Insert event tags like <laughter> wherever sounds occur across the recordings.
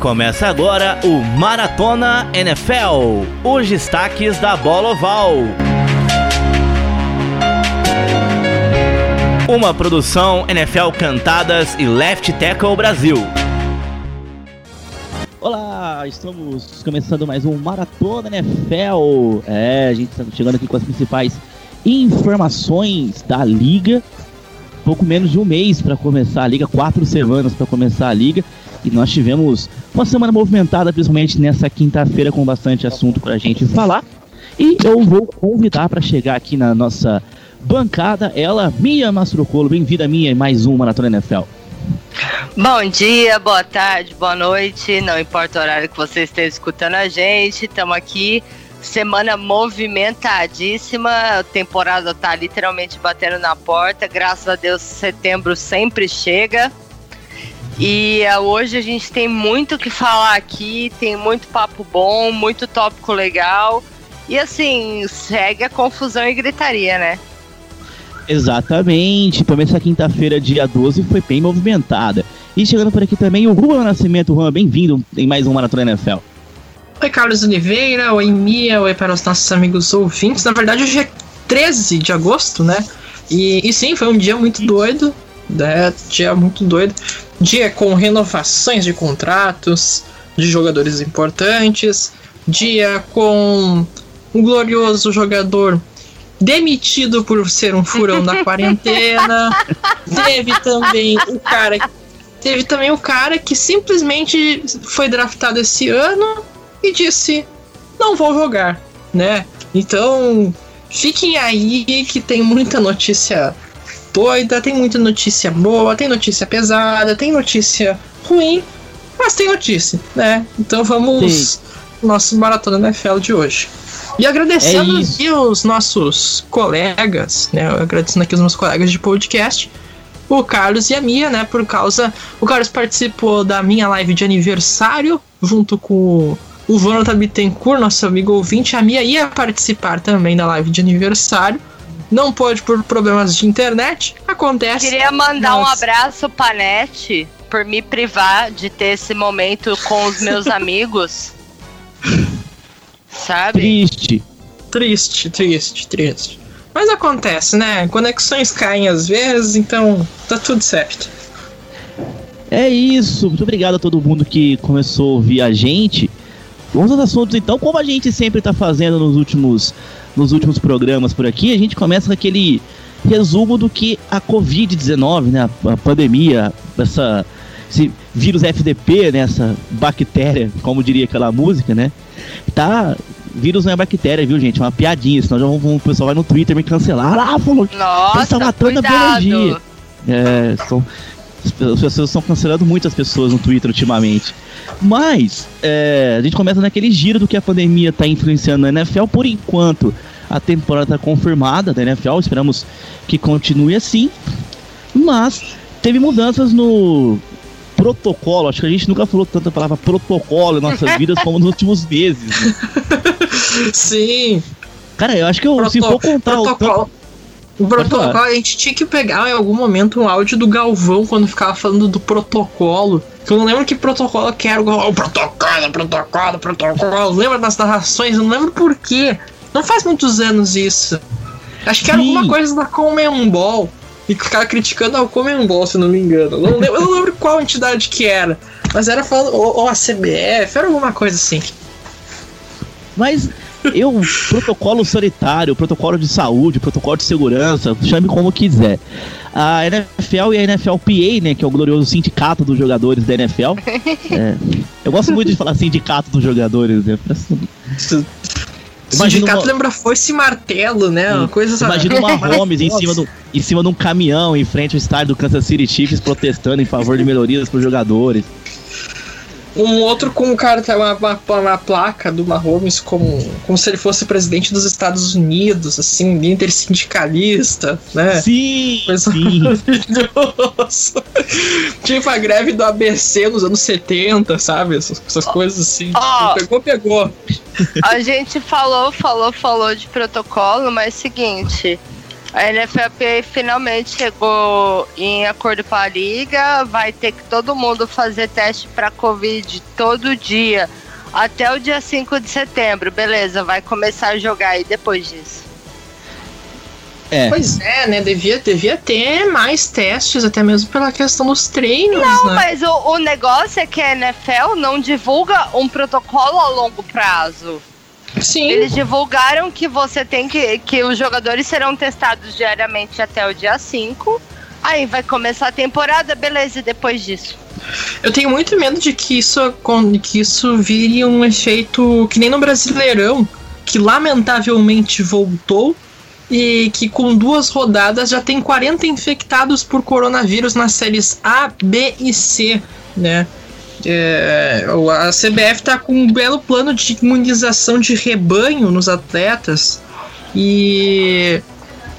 Começa agora o Maratona NFL. Os destaques da bola oval. Uma produção NFL Cantadas e Left Tackle Brasil. Olá, estamos começando mais um Maratona NFL. É, a gente está chegando aqui com as principais informações da liga. Pouco menos de um mês para começar a liga, quatro semanas para começar a liga. E nós tivemos uma semana movimentada, principalmente nessa quinta-feira, com bastante assunto para a gente falar. E eu vou convidar para chegar aqui na nossa bancada ela, Mia Mastrocolo. Bem-vinda, Mia, em mais um Maratona NFL. Bom dia, boa tarde, boa noite, não importa o horário que você esteja escutando a gente, estamos aqui, semana movimentadíssima, a temporada tá literalmente batendo na porta, graças a Deus setembro sempre chega. E uh, hoje a gente tem muito o que falar aqui, tem muito papo bom, muito tópico legal. E assim, segue a confusão e gritaria, né? Exatamente. Também essa quinta-feira, dia 12, foi bem movimentada. E chegando por aqui também o Juan Nascimento. Juan, bem-vindo em mais um Maratona NFL. Oi, Carlos Oliveira. Oi, Mia. Oi para os nossos amigos ouvintes. Na verdade, hoje é 13 de agosto, né? E, e sim, foi um dia muito doido. Né? Dia muito doido. Dia com renovações de contratos de jogadores importantes. Dia com um glorioso jogador demitido por ser um furão da quarentena. <laughs> Teve também o cara. Teve também o cara que simplesmente foi draftado esse ano e disse: não vou jogar, né? Então, fiquem aí que tem muita notícia doida, tem muita notícia boa, tem notícia pesada, tem notícia ruim, mas tem notícia, né? Então vamos Sim. nosso maratona NFL de hoje. E agradecendo é aqui os nossos colegas, né? Agradecendo aqui os meus colegas de podcast, o Carlos e a Mia, né? Por causa. O Carlos participou da minha live de aniversário, junto com o Jonathan Bittencourt, nosso amigo ouvinte. A Mia ia participar também da live de aniversário. Não pôde por problemas de internet. Acontece. Queria mandar um abraço pra Net por me privar de ter esse momento com os meus <laughs> amigos. Sabe? Triste. Triste, triste, triste. Mas acontece, né? Conexões caem às vezes, então tá tudo certo. É isso. Muito obrigado a todo mundo que começou a ouvir a gente. Vamos aos assuntos então, como a gente sempre tá fazendo nos últimos, nos últimos programas por aqui, a gente começa com aquele resumo do que a Covid-19, né, a, a, pandemia, essa, esse vírus FDP, né, essa bactéria, como diria aquela música, né, tá vírus não é bactéria, viu, gente? É uma piadinha, senão já vão, o pessoal vai no Twitter me cancelar. Ah, falou Nossa, tá matando cuidado. a biologia. É, são, as pessoas estão cancelando muitas pessoas no Twitter ultimamente. Mas, é, a gente começa naquele giro do que a pandemia está influenciando na NFL. Por enquanto, a temporada está confirmada da NFL. Esperamos que continue assim. Mas, teve mudanças no protocolo. Acho que a gente nunca falou tanta palavra protocolo em nossas <laughs> vidas como nos últimos meses. Sim. Cara, eu acho que eu, Proto se for contar protocolo. O, o protocolo, a gente tinha que pegar em algum momento um áudio do Galvão quando ficava falando do protocolo. Que eu não lembro que protocolo que era. O protocolo, protocolo, protocolo. Lembra das narrações? Eu não lembro por quê. Não faz muitos anos isso. Acho que era Sim. alguma coisa da Comembol. E ficava criticando a Comembol, se não me engano. Eu não, lembro, eu não lembro qual entidade que era. Mas era falando. Ou, ou a CBF, era alguma coisa assim. Mas eu, protocolo sanitário, protocolo de saúde, protocolo de segurança, chame como quiser. A NFL e a NFLPA, né, que é o glorioso sindicato dos jogadores da NFL. É, eu gosto muito de falar sindicato dos jogadores, né? Sindicato uma... lembra foice e martelo, né? Uma coisa Imagina uma <laughs> Holmes em cima, do, em cima de um caminhão em frente ao estádio do Kansas City Chiefs protestando em favor de melhorias para os jogadores. Um outro com um cara tem uma, uma, uma, placa do Mahomes como, como se ele fosse presidente dos Estados Unidos, assim, líder sindicalista, né? Sim! Coisa sim. <laughs> tipo a greve do ABC nos anos 70, sabe? Essas, essas coisas assim. Oh, pegou, pegou. A gente falou, falou, falou de protocolo, mas é seguinte. A NFLPA finalmente chegou em acordo com a liga, chegou em acordo com a liga, vai ter que todo mundo fazer teste para Covid todo dia, até o dia 5 de setembro, beleza, vai começar a jogar aí depois disso. É. Pois é, né? Devia, devia ter mais testes, até mesmo pela questão dos treinos. Não, né? mas o, o negócio é que a NFL não divulga um protocolo a longo prazo. Sim. Eles divulgaram que você tem que. que os jogadores serão testados diariamente até o dia 5. Aí vai começar a temporada, beleza, e depois disso. Eu tenho muito medo de que isso, que isso vire um efeito que nem no Brasileirão, que lamentavelmente voltou e que com duas rodadas já tem 40 infectados por coronavírus nas séries A, B e C, né? É, a CBF está com um belo plano de imunização de rebanho nos atletas e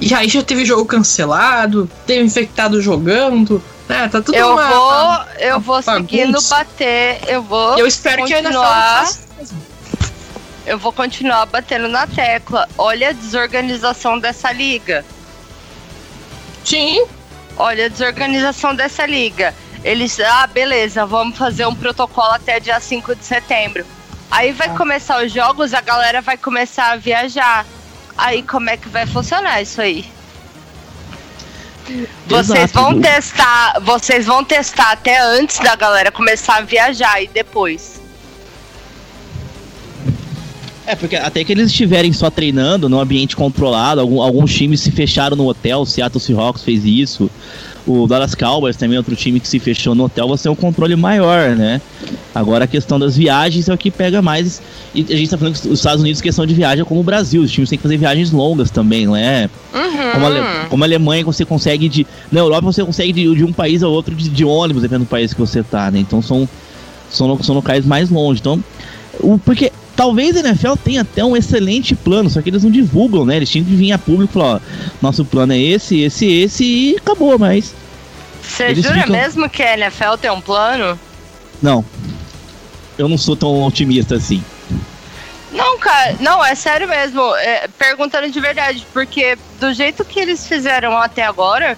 e aí já teve jogo cancelado, teve infectado jogando, né? Tá tudo Eu uma, vou, uma, eu uma vou seguindo bater, eu vou Eu espero continuar, que ainda Eu vou continuar batendo na tecla. Olha a desorganização dessa liga. Sim. Olha a desorganização dessa liga. Eles, ah, beleza, vamos fazer um protocolo até dia 5 de setembro. Aí vai ah. começar os jogos, a galera vai começar a viajar. Aí como é que vai funcionar isso aí? Vocês vão testar, vocês vão testar até antes da galera começar a viajar e depois. É, porque até que eles estiverem só treinando no ambiente controlado, algum, alguns times se fecharam no hotel, o Seattle Seahawks fez isso o Dallas Cowboys também outro time que se fechou no hotel, você tem um controle maior, né? Agora a questão das viagens é o que pega mais. E a gente tá falando que os Estados Unidos, questão de viagem é como o Brasil, os times têm que fazer viagens longas também, não é? Uhum. Como, a, como a Alemanha, você consegue de. Na Europa você consegue de, de um país ao outro de, de, ônibus, dependendo do país que você tá, né? Então são, são, são locais mais longe. Então, o, porque Talvez a NFL tenha até um excelente plano, só que eles não divulgam, né? Eles tinham que vir a público e falar, ó, nosso plano é esse, esse, esse e acabou, mas. Você jura ficam... mesmo que a NFL tem um plano? Não. Eu não sou tão otimista assim. Não, cara, não, é sério mesmo. É, perguntando de verdade, porque do jeito que eles fizeram até agora,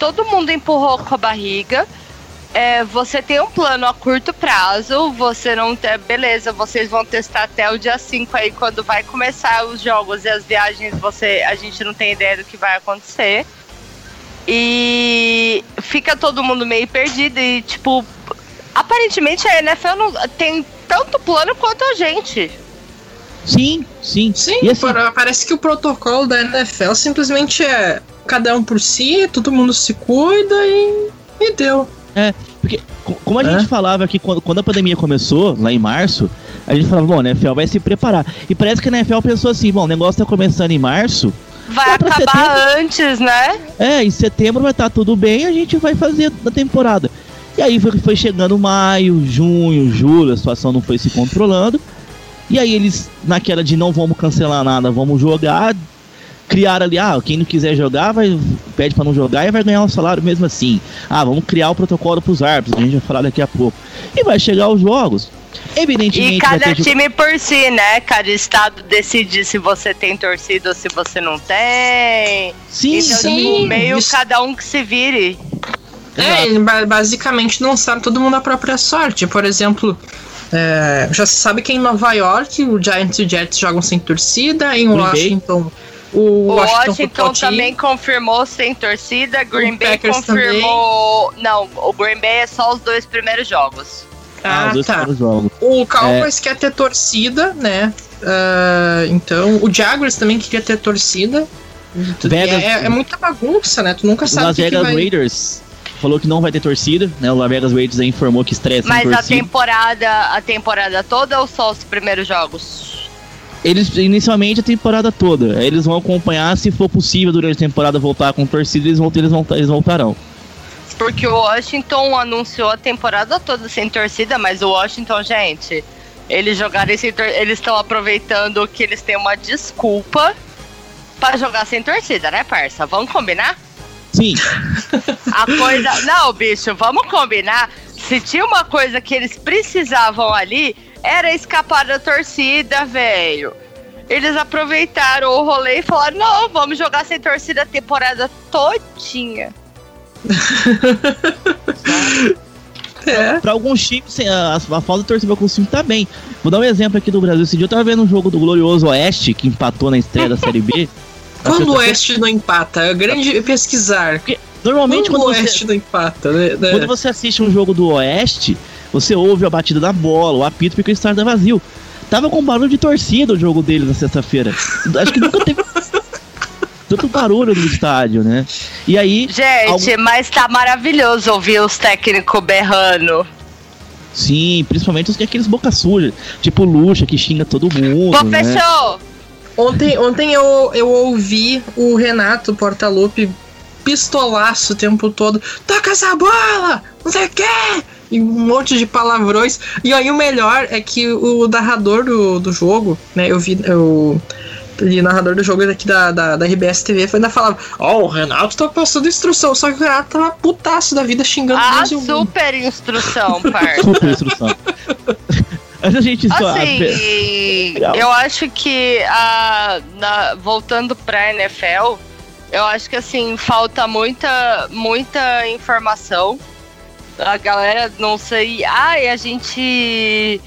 todo mundo empurrou com a barriga é, você tem um plano a curto prazo, você não tem. Beleza, vocês vão testar até o dia 5 aí, quando vai começar os jogos e as viagens, você, a gente não tem ideia do que vai acontecer. E fica todo mundo meio perdido e, tipo, aparentemente a NFL não tem tanto plano quanto a gente. Sim, sim. Sim, assim, parece que o protocolo da NFL simplesmente é cada um por si, todo mundo se cuida e, e deu. É, porque como a é? gente falava que quando, quando a pandemia começou, lá em março, a gente falava, bom, a NFL vai se preparar. E parece que a NFL pensou assim, bom, o negócio tá começando em março. Vai acabar setembro, antes, né? É, em setembro vai estar tá tudo bem, a gente vai fazer da temporada. E aí foi, foi chegando maio, junho, julho, a situação não foi se controlando. E aí eles, naquela de não vamos cancelar nada, vamos jogar, criar ali, ah, quem não quiser jogar, vai pede para não jogar e vai ganhar um salário mesmo assim. Ah, vamos criar o protocolo para os árbitros, a gente vai falar daqui a pouco. E vai chegar os jogos. Evidentemente. E cada time por si, né? Cada estado decide se você tem torcida ou se você não tem. Sim, então, sim. Tipo, meio isso. cada um que se vire. É, basicamente não sabe todo mundo a própria sorte. Por exemplo, é, já se sabe que em Nova York o Giants e o Jets jogam sem torcida, em Washington. Bay o, o Washington, Washington também confirmou sem torcida. Green Bay Packers confirmou. Também. Não, o Green Bay é só os dois primeiros jogos. Ah, ah tá. Jogos. O Cowboys é. quer ter torcida, né? Uh, então, o Jaguars também queria ter torcida. Vegas, é, é, muita bagunça, né? Tu nunca sabe. Las Vegas vai... Raiders falou que não vai ter torcida, né? O Las Vegas Raiders informou que estresse. Mas a temporada, a temporada toda ou só os primeiros jogos? Eles inicialmente a temporada toda. Eles vão acompanhar, se for possível durante a temporada voltar com torcida, eles, vão, eles, vão, eles voltarão. Porque o Washington anunciou a temporada toda sem torcida, mas o Washington, gente, eles jogaram sem eles estão aproveitando que eles têm uma desculpa para jogar sem torcida, né, parça? Vamos combinar? Sim. <laughs> A coisa. Não, bicho, vamos combinar. Se tinha uma coisa que eles precisavam ali, era escapar da torcida, velho. eles aproveitaram o rolê e falaram: não, vamos jogar sem torcida a temporada todinha. <laughs> É. Pra alguns times, a, a falta de torcida com o time tá bem. Vou dar um exemplo aqui do Brasil. Esse dia eu tava vendo um jogo do Glorioso Oeste, que empatou na estreia da Série B. <laughs> Quando o Oeste não empata? É grande pesquisar. Porque, normalmente quando, quando o Oeste você, não empata, né? Quando você assiste um jogo do Oeste, você ouve a batida da bola, o apito, porque o estádio tá vazio. Tava com barulho de torcida o jogo deles na sexta-feira. Acho que nunca teve tanto barulho no estádio, né? E aí. Gente, algum... mas tá maravilhoso ouvir os técnicos berrando. Sim, principalmente os aqueles boca suja, tipo Luxa, que xinga todo mundo. Professor! Né? Ontem, ontem eu, eu ouvi o Renato Portaluppi pistolaço o tempo todo. Toca essa bola! Não sei o quê! E um monte de palavrões. E aí o melhor é que o narrador do, do jogo, né? Eu vi. Eu, e narrador do jogo aqui da, da, da RBS TV ainda falava: Ó, oh, o Renato tá passando instrução. Só que o Renato tava putaço da vida xingando Ah, super instrução, <laughs> parça. super instrução. <laughs> Mas a gente só. Assim, <laughs> eu acho que a, na, voltando pra NFL, eu acho que assim, falta muita, muita informação. A galera não sei. Ai, a gente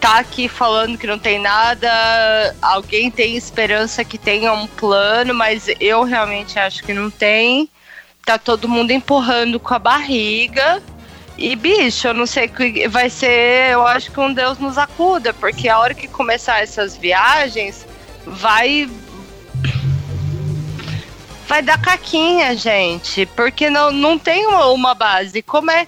tá aqui falando que não tem nada, alguém tem esperança que tenha um plano, mas eu realmente acho que não tem. Tá todo mundo empurrando com a barriga. E, bicho, eu não sei que vai ser. Eu acho que um Deus nos acuda, porque a hora que começar essas viagens, vai. Vai dar caquinha, gente. Porque não, não tem uma, uma base. Como é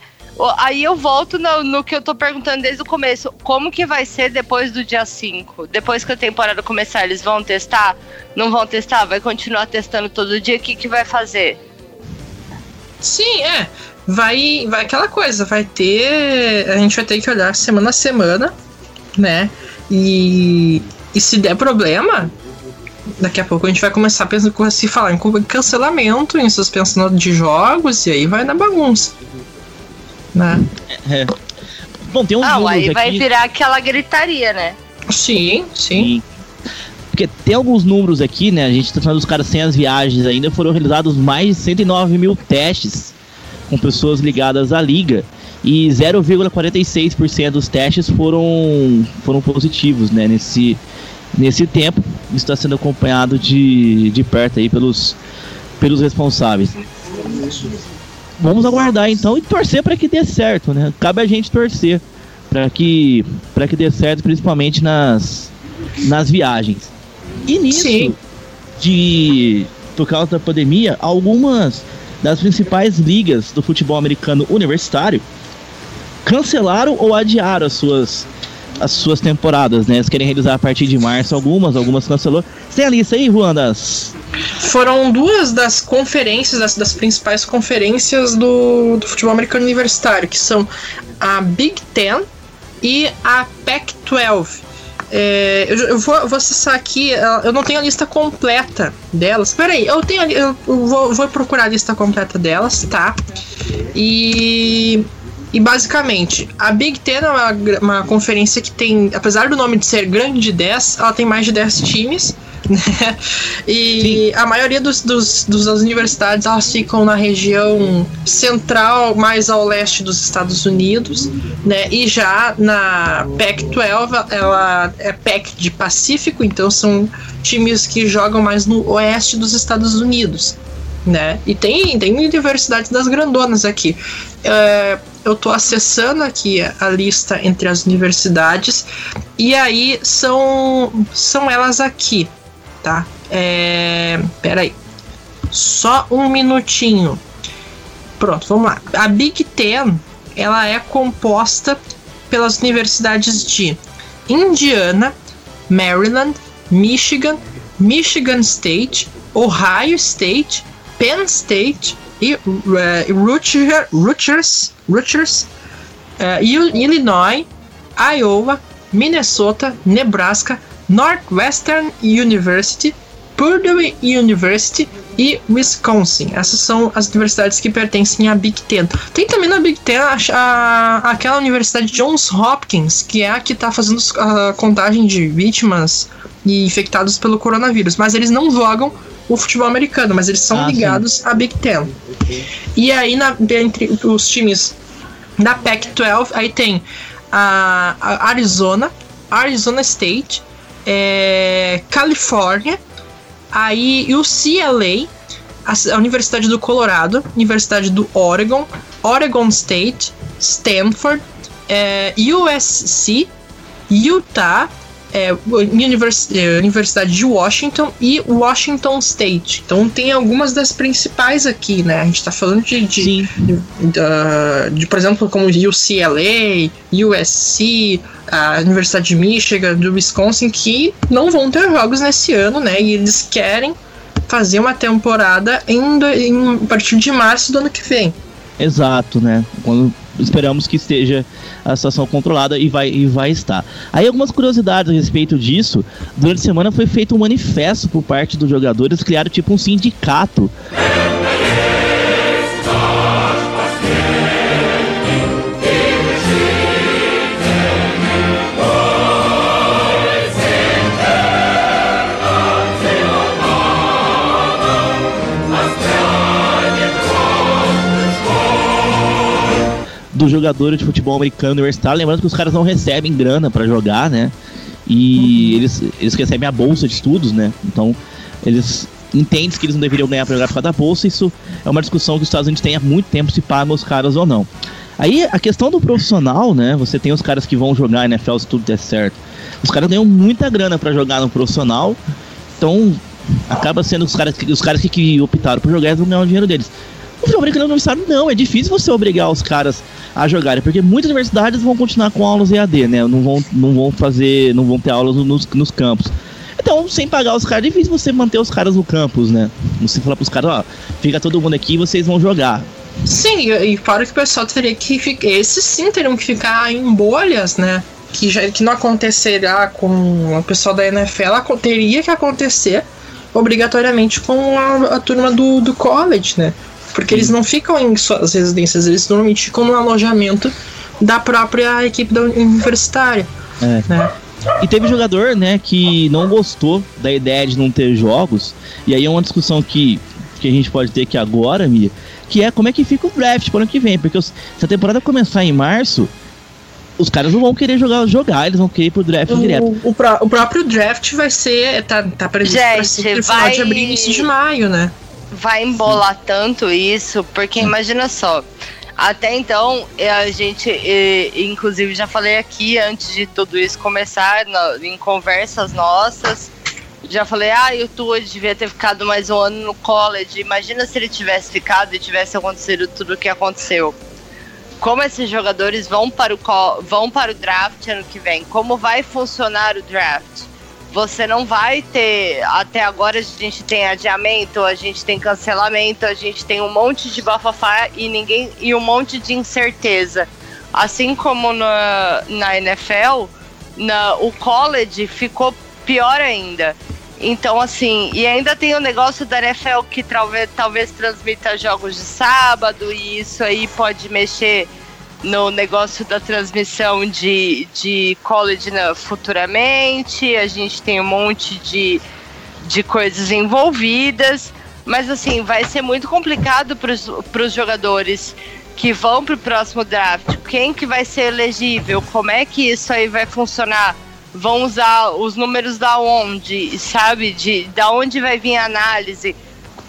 Aí eu volto no, no, que eu tô perguntando desde o começo. Como que vai ser depois do dia 5? Depois que a temporada começar, eles vão testar? Não vão testar? Vai continuar testando todo dia? O que, que vai fazer? Sim, é. Vai, vai aquela coisa, vai ter. A gente vai ter que olhar semana a semana, né? E, e se der problema, daqui a pouco a gente vai começar a pensar, se falar em cancelamento, em suspensão de jogos, e aí vai na bagunça né? É. Bom, tem uns ah, números aí aqui... vai virar aquela gritaria, né? Sim, sim. Porque tem alguns números aqui, né? A gente tá falando dos caras sem as viagens ainda. Foram realizados mais de 109 mil testes com pessoas ligadas à liga. E 0,46% dos testes foram, foram positivos, né? Nesse, nesse tempo. Isso está sendo acompanhado de, de perto aí pelos, pelos responsáveis vamos aguardar então e torcer para que dê certo, né? Cabe a gente torcer para que para que dê certo, principalmente nas nas viagens. E nisso Sim. de por causa da pandemia, algumas das principais ligas do futebol americano universitário cancelaram ou adiaram as suas as suas temporadas, né? Eles querem realizar a partir de março algumas, algumas cancelou. Você tem a lista aí, Juan, das... Foram duas das conferências, das, das principais conferências do, do futebol americano universitário, que são a Big Ten e a Pac-12. É, eu, eu, vou, eu, vou, acessar aqui, eu não tenho a lista completa delas. Peraí, eu tenho eu vou, vou procurar a lista completa delas, tá? E e basicamente, a Big Ten é uma, uma conferência que tem, apesar do nome de ser grande de 10, ela tem mais de 10 times. <laughs> Né? E Sim. a maioria dos, dos, dos, das universidades elas ficam na região central, mais ao leste dos Estados Unidos, né? E já na Pac-12 ela é Pac de Pacífico, então são times que jogam mais no oeste dos Estados Unidos né? E tem, tem universidades das grandonas aqui. É, eu estou acessando aqui a lista entre as universidades e aí são, são elas aqui, tá? É, peraí. Só um minutinho. Pronto, vamos lá. A Big Ten, ela é composta pelas universidades de Indiana, Maryland, Michigan, Michigan State, Ohio State, Penn State e uh, Rutgers, Rutgers, uh, Illinois, Iowa, Minnesota, Nebraska, Northwestern University, Purdue University e Wisconsin. Essas são as universidades que pertencem à Big Ten. Tem também na Big Ten a, a, aquela universidade Johns Hopkins, que é a que está fazendo a contagem de vítimas e infectados pelo coronavírus, mas eles não jogam o futebol americano, mas eles são ah, ligados sim. à Big Ten. E aí, na, entre os times da Pac-12, aí tem a, a, Arizona, Arizona State, é, Califórnia, aí o CLA, a, a Universidade do Colorado, Universidade do Oregon, Oregon State, Stanford, é, USC, Utah, é, Univers é, Universidade de Washington e Washington State. Então tem algumas das principais aqui, né? A gente está falando de, de, de, de, de, por exemplo, como UCLA, USC, a Universidade de Michigan, do Wisconsin, que não vão ter jogos nesse ano, né? E eles querem fazer uma temporada em, em, a partir de março do ano que vem. Exato, né? Quando esperamos que esteja a situação controlada e vai, e vai estar. Aí algumas curiosidades a respeito disso. Durante a semana foi feito um manifesto por parte dos jogadores, criaram tipo um sindicato. Dos jogadores de futebol americano universitário. Lembrando que os caras não recebem grana para jogar, né? E uhum. eles, eles recebem a bolsa de estudos, né? Então, eles entendem que eles não deveriam ganhar para jogar por causa da bolsa. Isso é uma discussão que os Estados Unidos têm há muito tempo se pagam os caras ou não. Aí a questão do profissional, né? Você tem os caras que vão jogar NFL se tudo der certo. Os caras ganham muita grana para jogar no profissional. Então, acaba sendo os caras, os caras que, que optaram por jogar, eles vão ganhar o dinheiro deles. O futebol americano universitário não, é difícil você obrigar os caras a jogarem, porque muitas universidades vão continuar com aulas EAD, né? Não vão, não vão fazer, não vão ter aulas nos, nos campos. Então, sem pagar os caras, é difícil você manter os caras no campus, né? Você falar pros caras, ó, fica todo mundo aqui e vocês vão jogar. Sim, e fora que o pessoal teria que ficar. Esses sim teriam que ficar em bolhas, né? Que, já, que não acontecerá com o pessoal da NFL, teria que acontecer obrigatoriamente com a, a turma do, do college, né? Porque eles não ficam em suas residências, eles normalmente ficam no alojamento da própria equipe da universitária. É. Né? E teve jogador, né, que não gostou da ideia de não ter jogos. E aí é uma discussão que, que a gente pode ter aqui agora, Mia, que é como é que fica o draft para o ano que vem. Porque se a temporada começar em março, os caras não vão querer jogar, jogar eles vão querer ir pro draft o, direto. O, o, próprio draft vai ser. Tá, tá previsto Gente, pra ser vai... final de abril início de maio, né? Vai embolar tanto isso, porque imagina só. Até então, a gente, inclusive, já falei aqui antes de tudo isso começar, em conversas nossas, já falei, ah, o Tua devia ter ficado mais um ano no college. Imagina se ele tivesse ficado e tivesse acontecido tudo o que aconteceu. Como esses jogadores vão para o vão para o draft ano que vem? Como vai funcionar o draft? Você não vai ter. Até agora a gente tem adiamento, a gente tem cancelamento, a gente tem um monte de bafafá e ninguém. e um monte de incerteza. Assim como na, na NFL, na, o college ficou pior ainda. Então, assim, e ainda tem o negócio da NFL que talvez, talvez transmita jogos de sábado, e isso aí pode mexer no negócio da transmissão de, de college né, futuramente. A gente tem um monte de, de coisas envolvidas. Mas assim, vai ser muito complicado para os jogadores que vão para o próximo draft. Quem que vai ser elegível? Como é que isso aí vai funcionar? Vão usar os números da onde, sabe? De da onde vai vir a análise?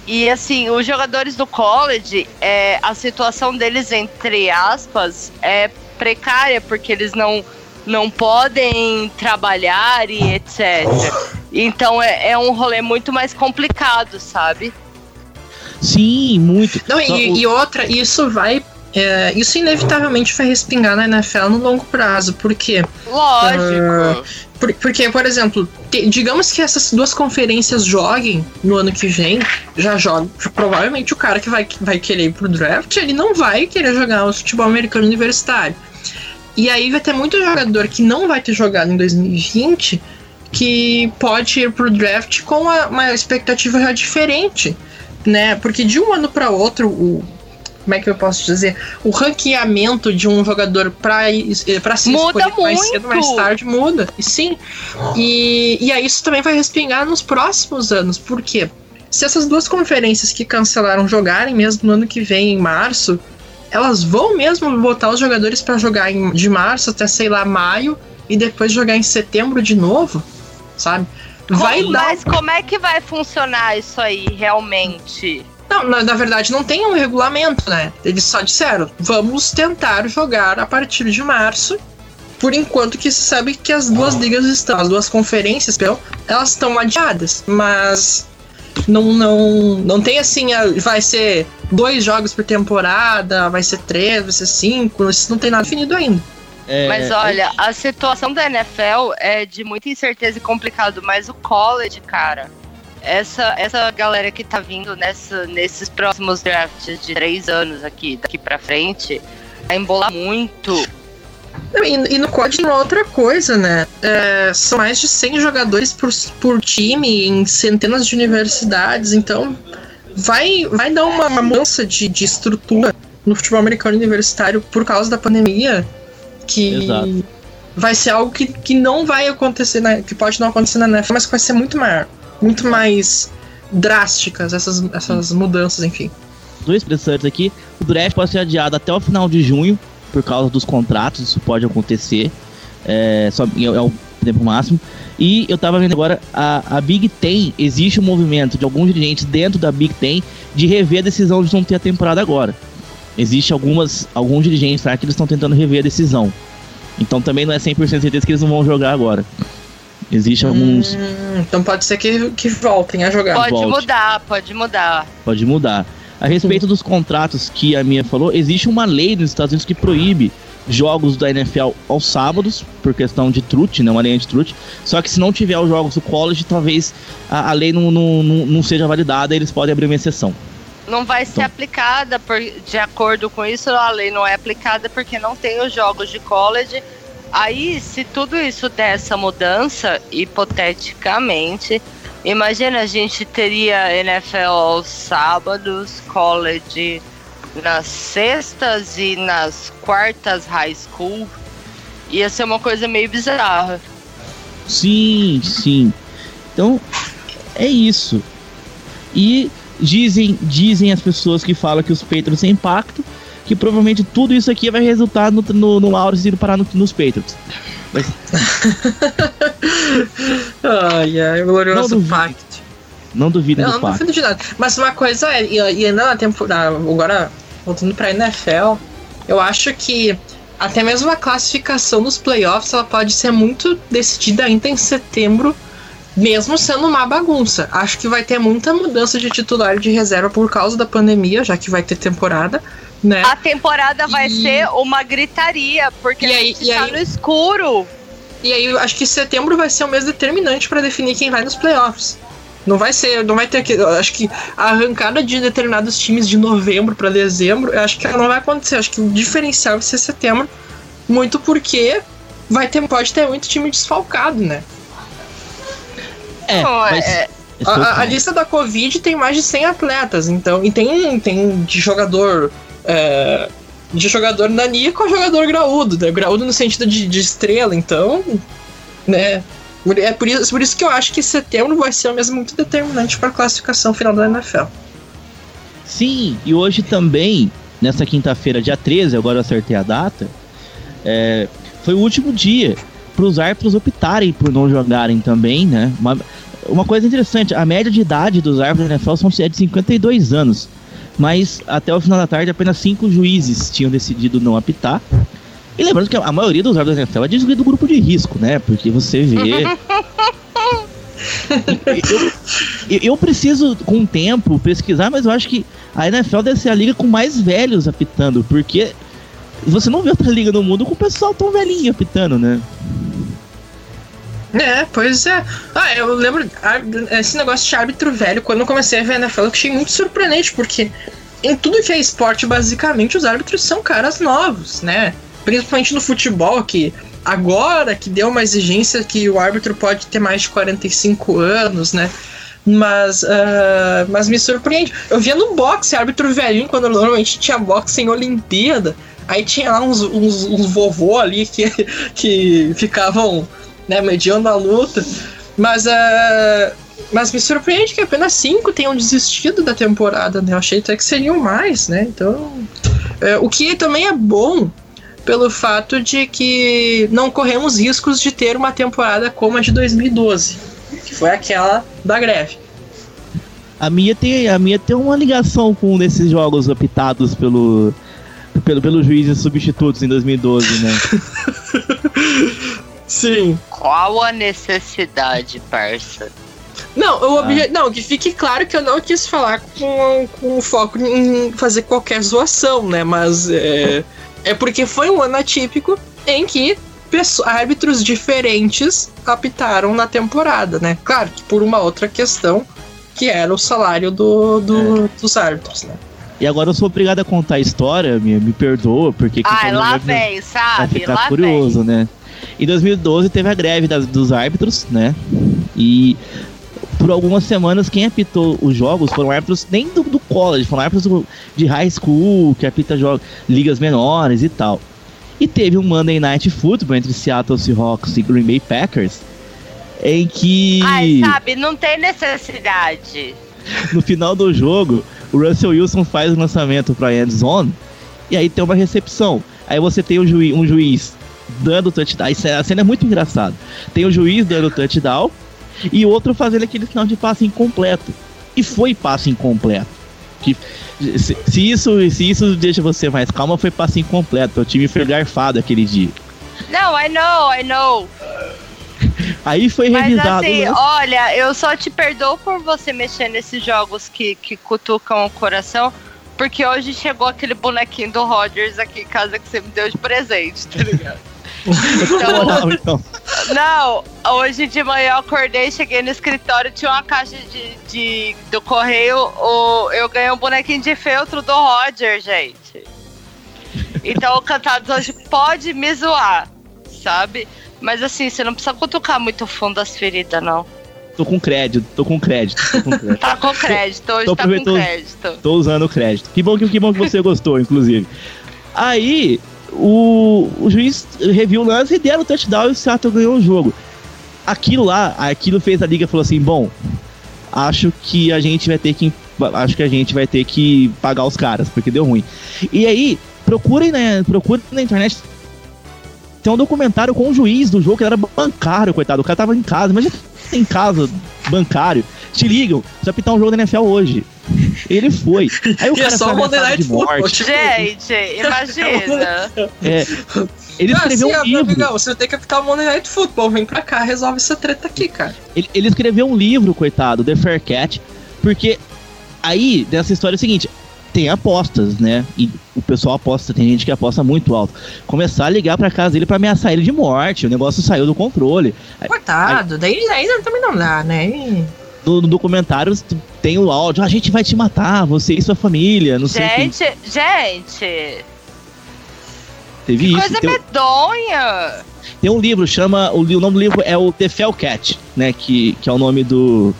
E assim, os jogadores do college, é, a situação deles, entre aspas, é precária, porque eles não, não podem trabalhar e etc. Então é, é um rolê muito mais complicado, sabe? Sim, muito. Não, e, e outra, isso vai é, isso inevitavelmente vai respingar na NFL no longo prazo, porque. Lógico. Uh, por, porque, por exemplo, te, digamos que essas duas conferências joguem no ano que vem, já joga. Provavelmente o cara que vai, vai querer ir pro draft, ele não vai querer jogar o futebol americano universitário. E aí vai ter muito jogador que não vai ter jogado em 2020 que pode ir pro draft com uma, uma expectativa já diferente, né? Porque de um ano para outro, o como é que eu posso dizer? O ranqueamento de um jogador para para se Muda escolher mais muito. cedo, mais tarde muda. E sim. E, e aí isso também vai respingar nos próximos anos. Por quê? Se essas duas conferências que cancelaram jogarem mesmo no ano que vem, em março, elas vão mesmo botar os jogadores para jogar em, de março até, sei lá, maio, e depois jogar em setembro de novo, sabe? Vai Como- dar. Mas como é que vai funcionar isso aí realmente? Não, na, na verdade não tem um regulamento, né? Eles só disseram, vamos tentar jogar a partir de março. Por enquanto que se sabe que as duas ligas estão, as duas conferências, perdão, elas estão adiadas, mas não, não, não tem assim, a- vai ser dois jogos por temporada, vai ser três, vai ser cinco, isso não tem nada definido ainda. É, Mas olha, a situação da NFL é de muita incerteza e complicado, mas o college, cara, essa, essa galera que tá vindo nessa, nesses próximos drafts de três anos aqui, daqui pra frente, vai embolar muito. Não, E, e no COD tem uma outra coisa, né? É, são mais de 100 jogadores por, por time em centenas de universidades, então vai, vai dar uma, uma mudança de, de estrutura no futebol americano universitário por causa da pandemia que Exato. vai ser algo que, que não vai acontecer, na, que pode não acontecer na NFL, mas que vai ser muito maior, muito mais drásticas essas, essas mudanças, enfim. dois interessantes aqui. O draft pode ser adiado até o final de junho, por causa dos contratos, isso pode acontecer. É, só, é, é o tempo máximo. E eu tava vendo agora, a, a Big Ten, existe um movimento de alguns dirigentes dentro da Big Ten de rever a decisão de não ter a temporada agora. Existe algumas, alguns dirigentes lá que eles estão tentando rever a decisão. Então também não é 100% certeza que eles não vão jogar agora. Existe alguns. Hum, então pode ser que, que voltem a jogar. Pode volte. mudar, pode mudar. pode mudar. A respeito dos contratos que a minha falou, existe uma lei nos Estados Unidos que proíbe jogos da NFL aos sábados, por questão de truth, né, uma lei anti-truth. Só que se não tiver os jogos do college, talvez a, a lei não, não, não, não seja validada e eles podem abrir uma exceção. Não vai ser Então. aplicada por, de acordo com isso, a lei não é aplicada porque não tem os jogos de college. Aí, se tudo isso der essa mudança, hipoteticamente, imagina a gente teria NFL sábados, college nas sextas e nas quartas high school. Ia ser uma coisa meio bizarra. Sim, sim. Então, é isso. E dizem, dizem as pessoas que falam que os Patriots têm impacto, que provavelmente tudo isso aqui vai resultar no, no, no Lawrence indo parar no- nos Patriots. Mas <laughs> Ai, ai, glorioso Não duvido. pacto. não duvidem Não, do não fato. duvido de nada. Mas uma coisa é, e, e ainda na temporada, agora voltando pra NFL, eu acho que até mesmo a classificação dos playoffs ela pode ser muito decidida ainda em setembro, mesmo sendo uma bagunça. Acho que vai ter muita mudança de titular de reserva por causa da pandemia, já que vai ter temporada, né? A temporada vai E- ser uma gritaria, porque E a gente e tá aí- no escuro. E aí acho que setembro vai ser o mês determinante pra definir quem vai nos playoffs. Não vai ser, não vai ter que, acho que a arrancada de determinados times de novembro pra dezembro, eu acho que ela não vai acontecer. Acho que o diferencial vai ser setembro, muito porque vai ter, pode ter muito time desfalcado, né? É, mas é- A, a- lista da Covid tem mais de 100 atletas, então e tem tem de jogador é, de jogador nanico a jogador graúdo, né? Graúdo no sentido de, de estrela, então, né? É por isso, por isso que eu acho que setembro vai ser mesmo muito determinante para a classificação final da NFL. Sim, e hoje também, nessa quinta-feira, dia 13, agora eu acertei a data, é, foi o último dia para os árbitros optarem por não jogarem também, né? Uma, uma coisa interessante, a média de idade dos árbitros da NFL são é de 52 anos, mas até o final da tarde apenas cinco juízes tinham decidido não apitar. E lembrando que a maioria dos árbitros da NFL é de- do grupo de risco, né? Porque você vê. <laughs> eu, eu- eu preciso, com o tempo, pesquisar, mas eu acho que a NFL deve ser a liga com mais velhos apitando, porque você não vê outra liga no mundo com o pessoal tão velhinho apitando, né? É, pois é. Ah, eu lembro esse negócio de árbitro velho, quando eu comecei a ver a NFL, eu achei muito surpreendente, porque em tudo que é esporte, basicamente, os árbitros são caras novos, né? principalmente no futebol, que agora que deu uma exigência que o árbitro pode ter mais de 45 anos, né? Mas, uh, mas me surpreende. Eu via no boxe, árbitro velhinho, quando normalmente tinha boxe em Olimpíada. Aí tinha lá uns, uns, uns vovô ali que, <laughs> que ficavam né, mediando a luta. Mas, uh, mas me surpreende que apenas cinco tenham desistido da temporada, né? Eu achei até que seriam mais, né? Então. Uh, o que também é bom pelo fato de que não corremos riscos de ter uma temporada como a de 2012 que foi aquela da greve. A minha tem, a minha tem uma ligação com um desses jogos apitados pelo, pelo, pelo juízes substitutos em 2012, né? <laughs> Sim. Qual a necessidade, parça? Não, o ah. não, que fique claro que eu não quis falar com, com foco em fazer qualquer zoação, né? Mas é, é porque foi um ano atípico em que árbitros diferentes apitaram na temporada, né? Claro que por uma outra questão, que era o salário do, do é. dos árbitros, né? E agora eu sou obrigado a contar a história, me, me perdoa, porque... Ai, lá vem, sabe? Vai ficar lá curioso, vem. né? Em 2012 teve a greve das, dos árbitros, né? E por algumas semanas quem apitou os jogos foram árbitros nem do, do college, foram árbitros de high school, que apita jogos, ligas menores e tal. E teve um Monday Night Football entre Seattle Seahawks e Green Bay Packers, em que. Ai, sabe, não tem necessidade. No final do jogo, o Russell Wilson faz o lançamento para end zone e aí tem uma recepção. Aí você tem um juiz, um juiz dando touchdown. A cena é muito engraçada. Tem o juiz dando touchdown e outro fazendo aquele sinal de passe incompleto. E foi passe incompleto. Que se, se, isso, se isso deixa você mais calma, foi passe incompleto. O time foi garfado aquele dia. Não, I know, I know. Aí foi Mas revisado. Assim, né? olha, eu só te perdoo por você mexer nesses jogos que, que cutucam o coração. Porque hoje chegou aquele bonequinho do Rogers aqui em casa que você me deu de presente, tá ligado? Então, então. Não, hoje de manhã eu acordei, cheguei no escritório, tinha uma caixa de, de do correio, o, eu ganhei um bonequinho de feltro do Roger, gente. Então o Cantados hoje pode me zoar, sabe? Mas assim, você não precisa cutucar muito fundo as feridas, não. Tô com crédito, tô com crédito. Tô com crédito. tá com crédito, hoje tô tá com crédito. Tô usando o crédito. Que bom que, que bom que você gostou, inclusive. Aí, o, o juiz reviu o lance e deram o touchdown e o Seattle ganhou o jogo. Aquilo lá, aquilo fez a liga falou assim: bom, acho que a gente vai ter que. Acho que a gente vai ter que pagar os caras, porque deu ruim. E aí, procurem, né? Procurem na internet. Tem um documentário com o juiz do jogo que era bancário, coitado. O cara tava em casa, imagina em casa, bancário. Te ligam, você vai pintar um jogo da NFL hoje. Ele foi. Aí o cara é só Monday Night Football. Tipo... Gente, imagina. é, ele ah, escreveu assim, um livro. Amigão, você tem que apitar o Monday Night Football. Vem pra cá, resolve essa treta aqui, cara. Ele, ele escreveu um livro, coitado, The Fair Cat, porque aí, dessa história é o seguinte, tem apostas, né? E o pessoal aposta, tem gente que aposta muito alto. Começar a ligar pra casa dele pra ameaçar ele de morte, o negócio saiu do controle. Coitado, aí, daí, daí também não dá, né? no, no documentário tem o áudio, a gente vai te matar, você e sua família, não gente, sei. Gente, gente. Teve que isso. Coisa tem medonha. Tem um livro, chama. O, o nome do livro é o The Cat, né? Que, que é o nome do,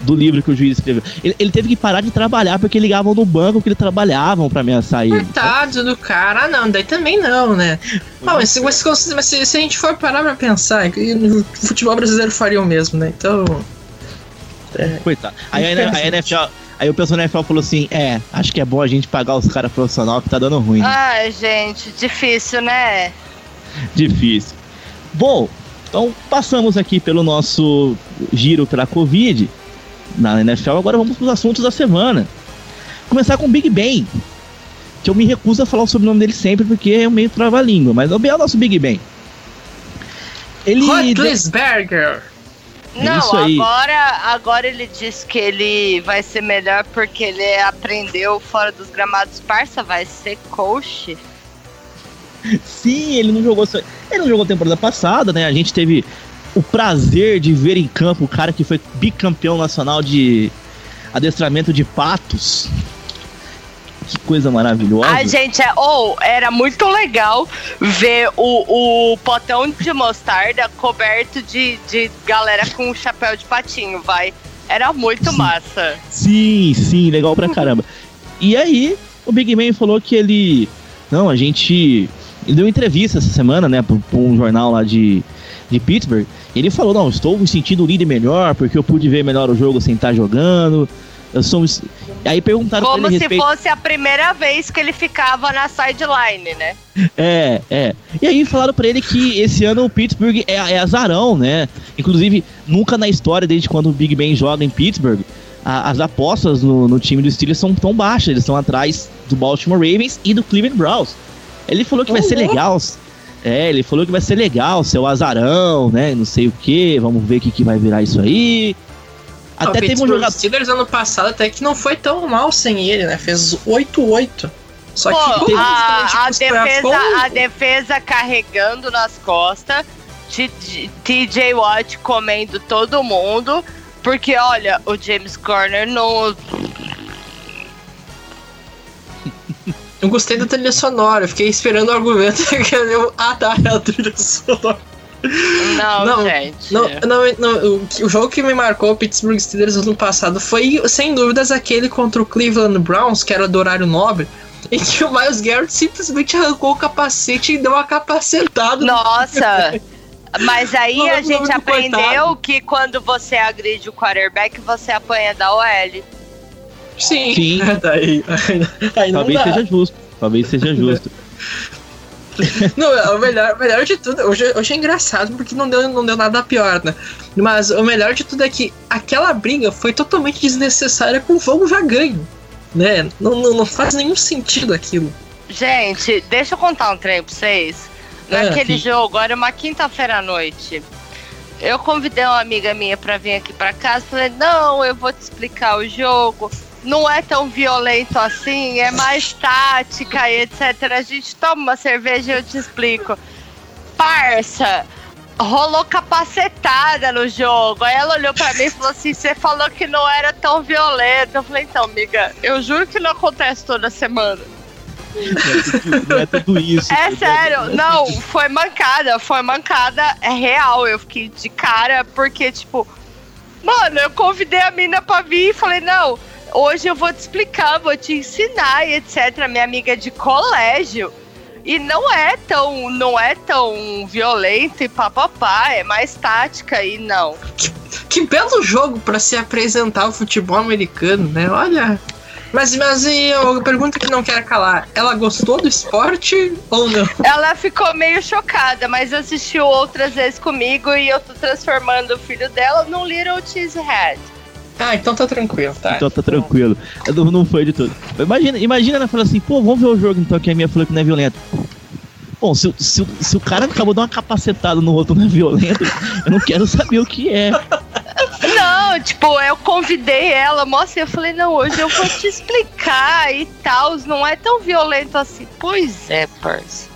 do livro que o juiz escreveu. Ele, ele, teve que parar de trabalhar porque ligavam no banco que ele trabalhavam pra ameaçar ele. Coitado do cara. Ah, não, daí também não, né? Ah, mas, mas, mas, se, se, a gente for parar pra pensar, o futebol brasileiro faria o mesmo, né? Então. É. Coitado. Aí a, a NFL. Aí o pessoal da NFL falou assim: é, acho que é bom a gente pagar os caras profissional que tá dando ruim. Ai, gente, difícil, né? Difícil. Bom, então passamos aqui pelo nosso giro pela Covid na NFL. Agora vamos para os assuntos da semana. Começar com o Big Ben. Que eu me recuso a falar o sobrenome dele sempre porque é meio trava-língua. Mas é o nosso Big Ben. Ele. Rotlisberger. É Não, agora, agora ele diz que ele vai ser melhor porque ele aprendeu fora dos gramados. Parça, vai ser coach. Sim, ele não jogou. Ele não jogou temporada passada, né? A gente teve o prazer de ver em campo o cara que foi bicampeão nacional de adestramento de patos. que coisa maravilhosa. A gente é. Ou era muito legal ver o, o potão de mostarda coberto de, de galera com chapéu de patinho, vai. Era muito Sim. massa. Sim, sim, legal pra caramba. E aí, o Big Man falou que ele. Não, a gente. Ele deu entrevista essa semana, né, pra, pra um jornal lá de, de Pittsburgh. Ele falou: Não, estou me sentindo líder melhor, porque eu pude ver melhor o jogo sem estar jogando. Eu sou. um es-" Aí perguntaram Como pra ele a se respeito. fosse a primeira vez que ele ficava na sideline, né? É, é. E aí falaram pra ele que esse ano o Pittsburgh é, é azarão, né? Inclusive, nunca na história, desde quando o Big Ben joga em Pittsburgh, a- as apostas no, no time do Steelers são tão baixas. Eles estão atrás do Baltimore Ravens e do Cleveland Browns. Ele falou que vai ser legal. É, ele falou que vai ser legal ser o azarão, né? Não sei o que. Vamos ver o que, que vai virar isso aí. Até o teve um jogador. Steelers ano passado até que não foi tão mal sem ele, né? Fez 8-8. Só Pô, que a, a defesa, a defesa carregando nas costas, TJ Watt comendo todo mundo, porque olha, o James Corner não. Eu gostei da trilha sonora, eu fiquei esperando o argumento <laughs> que eu. Ah, tá, é a trilha sonora. Não, Não, gente. Não, não, não, o, jogo que me marcou o Pittsburgh Steelers ano passado foi, sem dúvidas, aquele contra o Cleveland Browns, que era do horário nobre, <laughs> em que o Miles Garrett simplesmente arrancou o capacete e deu uma capacetada. Nossa! Mas aí Não, a gente aprendeu coitado. que quando você agride o quarterback, você apanha da OL. Sim. Sim. <laughs> Daí, aí, Talvez dá. seja justo. Talvez seja justo. <laughs> Não, é o melhor, o melhor de tudo, hoje, hoje é engraçado porque não deu, não deu nada pior, né? Mas o melhor de tudo é que aquela briga foi totalmente desnecessária com o jogo já ganho, né? Não, não, não faz nenhum sentido aquilo. Gente, deixa eu contar um trem pra vocês. É, Naquele sim. jogo, era uma quinta-feira à noite. Eu convidei uma amiga minha pra vir aqui pra casa. Falei, não, eu vou te explicar o jogo. Não é tão violento assim, é mais tática e etc. A gente toma uma cerveja e eu te explico. Parça, rolou capacetada no jogo. Aí ela olhou pra mim e falou assim: Você falou que não era tão violento. Eu falei: Então, amiga, eu juro que não acontece toda semana. Não é tudo isso. É sério, não, foi mancada, foi mancada, é real. Eu fiquei de cara porque, tipo, mano, eu convidei a mina pra vir e falei, não, hoje eu vou te explicar, vou te ensinar e etc. Minha amiga de colégio. E não é tão, não é tão violento e papapá, é mais tática e não. Que belo jogo pra se apresentar o futebol americano, né? Olha. Mas, mas e a pergunta que não quero calar: ela gostou do esporte ou não? Ela ficou meio chocada, mas assistiu outras vezes comigo e eu tô transformando o filho dela num Little Cheesehead. Ah, então tá tranquilo, tá? Então tá tranquilo. Não, não foi de tudo. Imagina, imagina ela falando assim, pô, vamos ver o jogo então, que a minha falou que não é violento. Bom, se, o- se, o- se o cara acabou de dar uma capacetada no outro não é violento, <laughs> eu não quero saber o que é. Não, tipo, eu convidei ela, moça, e eu falei, não, hoje eu vou te explicar e tal, não é tão violento assim. Pois é, parça.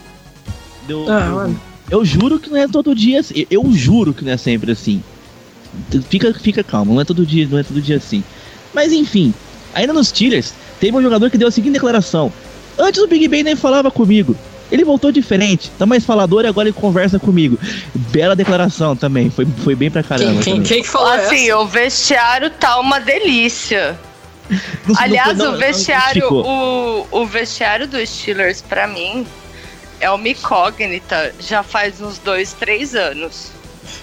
Eu, Ah, eu- mano. eu juro que não é todo dia assim. Eu juro que não é sempre assim. Fica, fica calmo, não é todo dia, não é todo dia assim. Mas enfim, ainda nos Steelers, teve um jogador que deu a seguinte declaração: Antes o Big Ben nem falava comigo. Ele voltou diferente, tá mais falador e agora ele conversa comigo. Bela declaração também, foi, foi bem pra caramba. Quem, quem, quem que falou Assim, essa? o vestiário tá uma delícia. Não- não Aliás, foi- não- o não vestiário, o, o vestiário dos Steelers, pra mim, é uma incógnita já faz uns dois, três anos.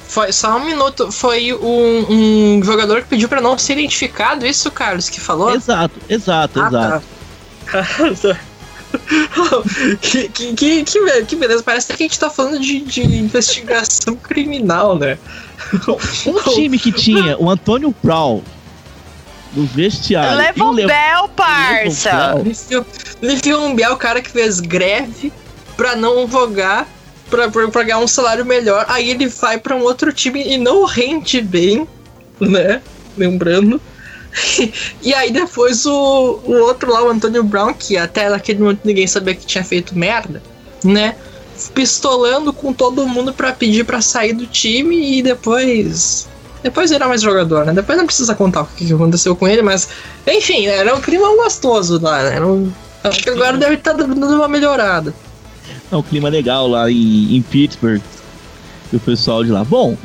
Foi só um minuto. Foi um, um jogador que pediu pra não ser identificado, isso, Carlos, que falou? Exato, exato, Ah, exato. tá. <laughs> que, que, que, que be- que beleza, parece que a gente tá falando de, de investigação criminal, né? <laughs> Um time que tinha o Antônio Brown no vestiário. Leva o um Lev- Bel, parça! Livion Bell, o cara que fez greve pra não jogar, pra, pra, pra ganhar um salário melhor, aí ele vai pra um outro time e não rende bem, né? Lembrando. <laughs> E aí depois o, o outro lá, o Antônio Brown, que até naquele momento ninguém sabia que tinha feito merda, né? Pistolando com todo mundo pra pedir pra sair do time e depois. Depois virar mais jogador, né? Depois não precisa contar o que aconteceu com ele, mas. Enfim, né? era um climão gostoso lá, né? Um, Acho que agora deve estar dando uma melhorada. É um clima legal lá em, em Pittsburgh. E o pessoal de lá. Bom,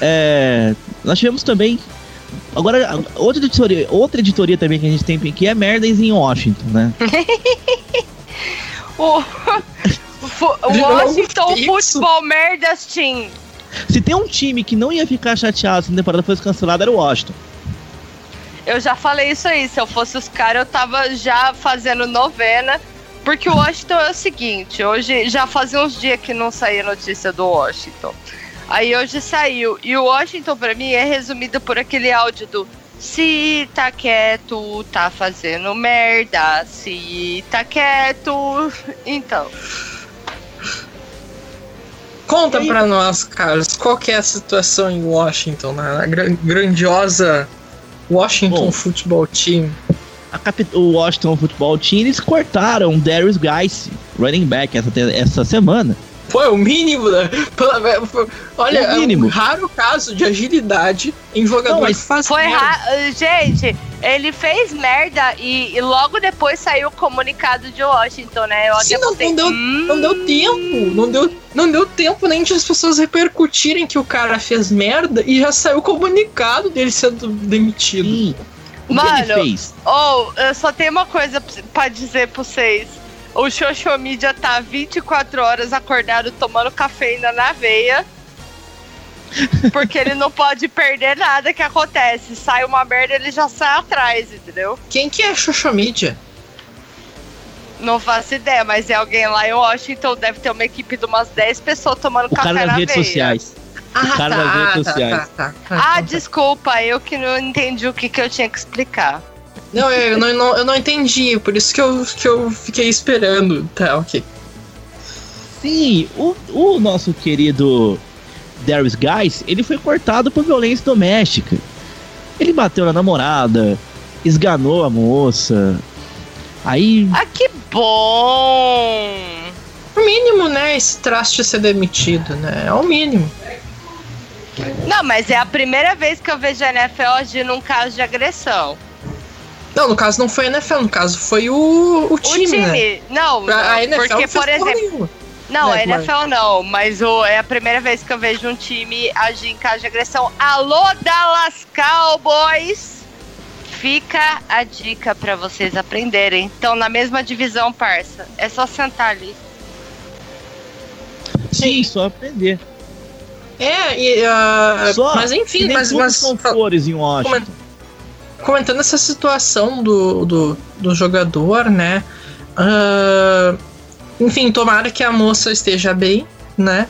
é, nós tivemos também. Agora, outra editoria, outra editoria também que a gente tem aqui é Merdas em Washington, né? <laughs> O, o <laughs> Washington Football Merdas Team. Se tem um time que não ia ficar chateado se a temporada fosse cancelada, era o Washington. Eu já falei isso aí. Se eu fosse os caras, eu tava já fazendo novena. Porque o Washington é o seguinte: hoje já fazia uns dias que não saía notícia do Washington. Aí hoje saiu. E o Washington, pra mim, é resumido por aquele áudio do se tá quieto, tá fazendo merda. Se tá quieto. Então. Conta pra nós, Carlos, qual que é a situação em Washington, na grandiosa Washington Bom, Football Team? O Washington Football Team, eles cortaram Darius Guice, running back, essa, essa semana. Foi o mínimo, né? Olha, o mínimo. é um raro caso de agilidade em jogador Não, faz Foi Gente, ele fez merda e, e, logo depois saiu o comunicado de Washington, né? Eu Sim, não, não, deu, hum... não deu tempo. Não deu, não deu tempo nem de as pessoas repercutirem que o cara fez merda e já saiu o comunicado dele sendo demitido. Sim. O Mano, ou oh, eu só tenho uma coisa pra dizer pra vocês o social media tá 24 horas acordado tomando cafeína na veia. <laughs> Porque ele não pode perder nada que acontece. Sai uma merda, ele já sai atrás, entendeu? Quem que é media? Não faço ideia, mas é alguém lá em Washington, deve ter uma equipe de umas 10 pessoas tomando o café cara nas redes veia. sociais. Ah, o cara tá, das redes tá, sociais. Tá, tá, tá ah, desculpa, eu que não entendi o que, que eu tinha que explicar. Não, eu não, não, eu não entendi, por isso que eu, que eu fiquei esperando. Tá, ok. Sim, o, o nosso querido Darius Guys, ele foi cortado por violência doméstica. Ele bateu na namorada, esganou a moça. Aí. Ah, que bom! O mínimo, né? Esse traste ser demitido, né? É o mínimo. Não, mas é a primeira vez que eu vejo a NFL agir num caso de agressão. Não, no caso não foi a NFL, no caso foi o, o time, o time. Né? Não, a, NFL porque, por exemplo... Não, né, a NFL não, mas o, é a primeira vez que eu vejo um time agir em caso de agressão. Alô, Dallas Cowboys! Fica a dica para vocês aprenderem. Então, na mesma divisão, parça. É só sentar ali. Sim, só aprender. É, e, uh, só, mas enfim, mas, mas são flores em Washington comentando essa situação do, do, do jogador, né? Uh, enfim, tomara que a moça esteja bem, né?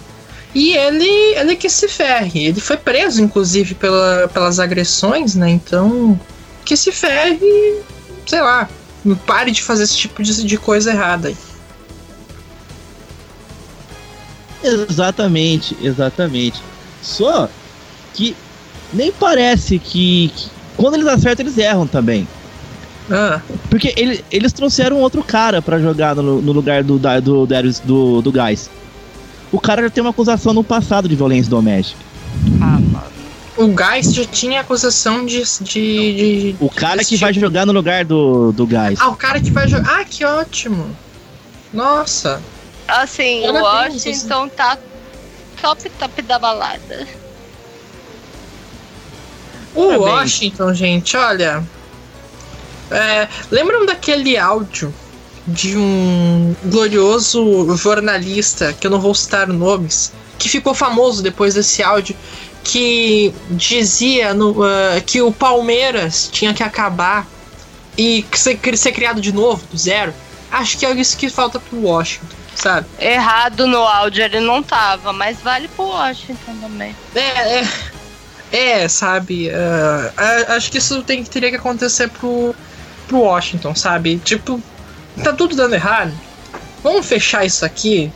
E ele, ele que se ferre. Ele foi preso, inclusive, pela, pelas agressões, né? Então, que se ferre, sei lá, pare de fazer esse tipo de, de coisa errada aí. Exatamente, exatamente. Só que nem parece que, que quando eles acertam, eles erram também. Ah. Porque ele, eles trouxeram outro cara para jogar no, no, lugar do, do, Darius, do, do Guys. O cara já tem uma acusação no passado de violência doméstica. Ah, mano. O Guys já tinha acusação de. de, de o cara que vai jogar no lugar do, do Guys. Ah, o cara que vai jogar. Ah, que ótimo! Nossa! Assim, o Washington tá top, top da balada. O Washington, gente, olha. É, lembram daquele áudio de um glorioso jornalista, que eu não vou citar nomes, que ficou famoso depois desse áudio, que dizia no, uh, que o Palmeiras tinha que acabar e ser, ser criado de novo, do zero? Acho que é isso que falta pro Washington, sabe? Errado no áudio ele não tava, mas vale pro Washington também. É, é. É, sabe? Uh, acho que isso tem, teria que acontecer pro, pro Washington, sabe? Tipo, tá tudo dando errado. Vamos fechar isso aqui?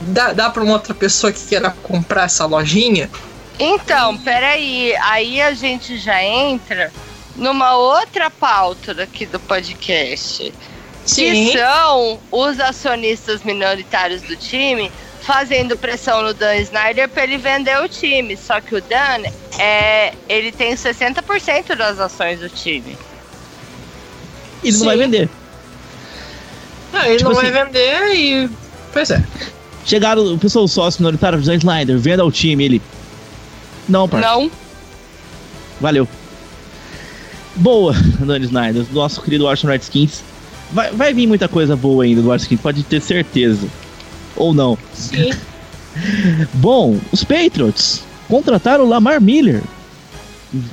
Dá, dá pra uma outra pessoa que queira comprar essa lojinha? Então, peraí. Aí a gente já entra numa outra pauta daqui do podcast. Sim. Que são os acionistas minoritários do time fazendo pressão no Dan Snyder para ele vender o time. Só que o Dan, é, ele tem 60% das ações do time. E não vai vender. Ah, ele Tipo não assim- vai vender e. Pois é. Chegaram, o pessoal, o sócio minoritário do Dan Snyder, venda ao time, ele. Não, parça. Não, Valeu. Boa, <laughs> Dan Snyder, nosso querido Washington Redskins. Vai, vai vir muita coisa boa ainda do Washington, pode ter certeza. Ou não. Sim. <laughs> Bom, os Patriots contrataram o Lamar Miller,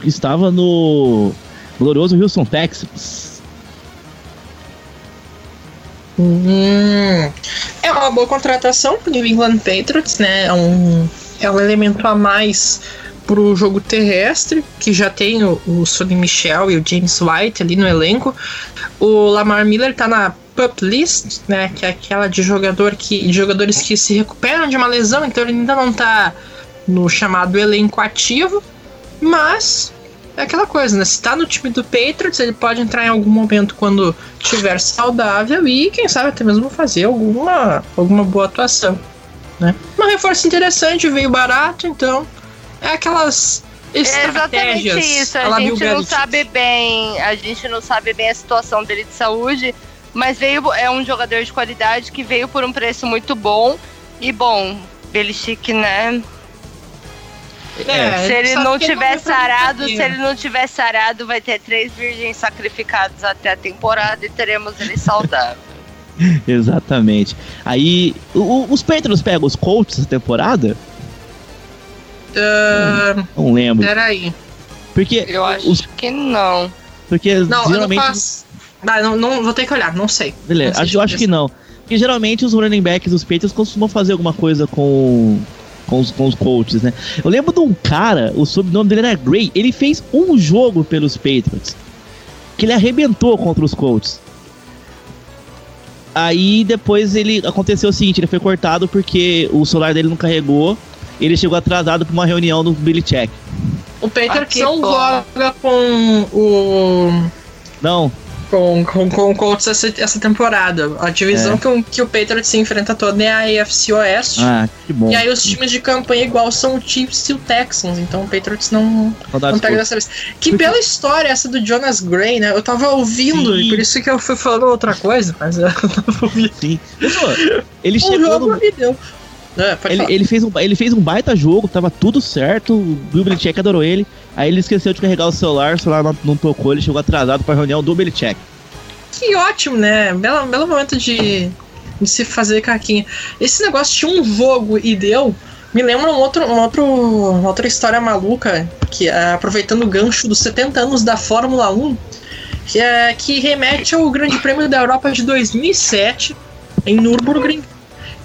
que estava no glorioso Houston Texans. Hum, é uma boa contratação pro New England Patriots, né? É um, é um elemento a mais pro jogo terrestre, que já tem o, o Sonny Michel e o James White ali no elenco. O Lamar Miller tá na PUP list, né? Que é aquela de jogador que, de jogadores que se recuperam de uma lesão, então ele ainda não tá no chamado elenco ativo, mas é aquela coisa, né? Se tá no time do Patriots, ele pode entrar em algum momento quando tiver saudável e, quem sabe, até mesmo fazer alguma, alguma boa atuação, né? Um reforço interessante, veio barato, então é aquelas é exatamente estratégias. isso. à la A gente não sabe bem, a gente não sabe bem a situação dele de saúde, mas veio é um jogador de qualidade que veio por um preço muito bom e bom. Belichick, né? É, se ele não tiver vai pra sarado, se ele não tiver sarado, vai ter três virgens sacrificados até a temporada e teremos ele saudável. <laughs> Exatamente. Aí, o- o- os Patriots pegam os Colts essa temporada? Ah, Não lembro. peraí. Porque, Eu acho os, que não. porque Não, eu não geralmente. faço. Ah, não, não, vou ter que olhar, não sei. Beleza, Não sei acho, eu acho que não. Porque geralmente os running backs dos Patriots costumam fazer alguma coisa com, com, os, com os coaches, né? Eu lembro de um cara, o sobrenome dele era Gray, ele fez um jogo pelos Patriots. Que ele arrebentou contra os Colts. Aí depois ele aconteceu o seguinte, ele foi cortado porque o celular dele não carregou. Ele chegou atrasado pra uma reunião do Billy Check. O Ah, que não joga com o. Não, Com, com, com o Colts essa, essa temporada. A divisão É. que, o, que o Patriots se enfrenta toda é a AFC Oeste. ah, que bom. E aí os times de campanha igual são o Chiefs e o Texans, então o Patriots não, Saudades não pega dessa vez. Que Porque- bela história essa do Jonas Gray, né? Eu tava ouvindo, Sim. e por isso que eu fui falando outra coisa, mas eu não ouvi. Sim. Ele <laughs> Um chegou jogo no, e deu. É, Ele, ele, fez um, ele fez um baita jogo, tava tudo certo, o Bill Belichick adorou ele. Aí ele esqueceu de carregar o celular, o celular não, não tocou, ele chegou atrasado pra reunião do Belichick. Que ótimo, né? Belo, belo momento de, de se fazer caquinha. Esse negócio de um jogo e deu. Me lembra um outro, um outro, uma outra história maluca, que é aproveitando o gancho dos 70 anos da Fórmula 1, que, é, que remete ao Grande Prêmio da Europa de 2007, em Nürburgring,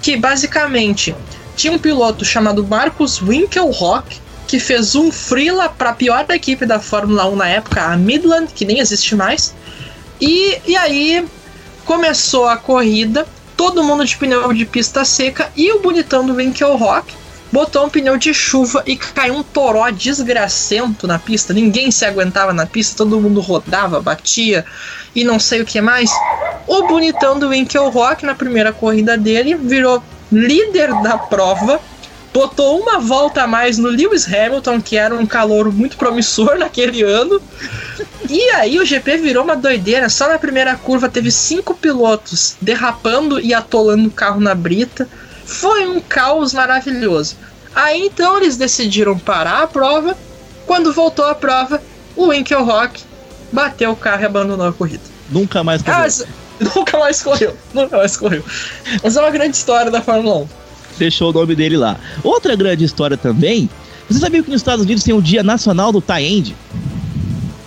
que basicamente tinha um piloto chamado Marcus Winkelhock, que fez um freela para a pior equipe da Fórmula 1 na época, a Midland, que nem existe mais. E, e aí começou a corrida, todo mundo de pneu de pista seca e o bonitão do Winkelhock botou um pneu de chuva e caiu um toró desgracento na pista. Ninguém se aguentava na pista, todo mundo rodava, batia e não sei o que mais. O bonitão do Winkelhock na primeira corrida dele virou líder da prova. Botou uma volta a mais no Lewis Hamilton, que era um calor muito promissor <laughs> naquele ano. E aí o GP virou uma doideira. Só na primeira curva teve cinco pilotos derrapando e atolando o carro na brita. Foi um caos maravilhoso. Aí então eles decidiram parar a prova. Quando voltou a prova, o Winkelhock bateu o carro e abandonou a corrida. Nunca mais correu. mas <laughs> nunca mais correu, nunca mais correu. Mas é uma grande história da Fórmula 1. Deixou o nome dele lá. Outra grande história também. Você sabia que nos Estados Unidos tem o Dia Nacional do Tie-End?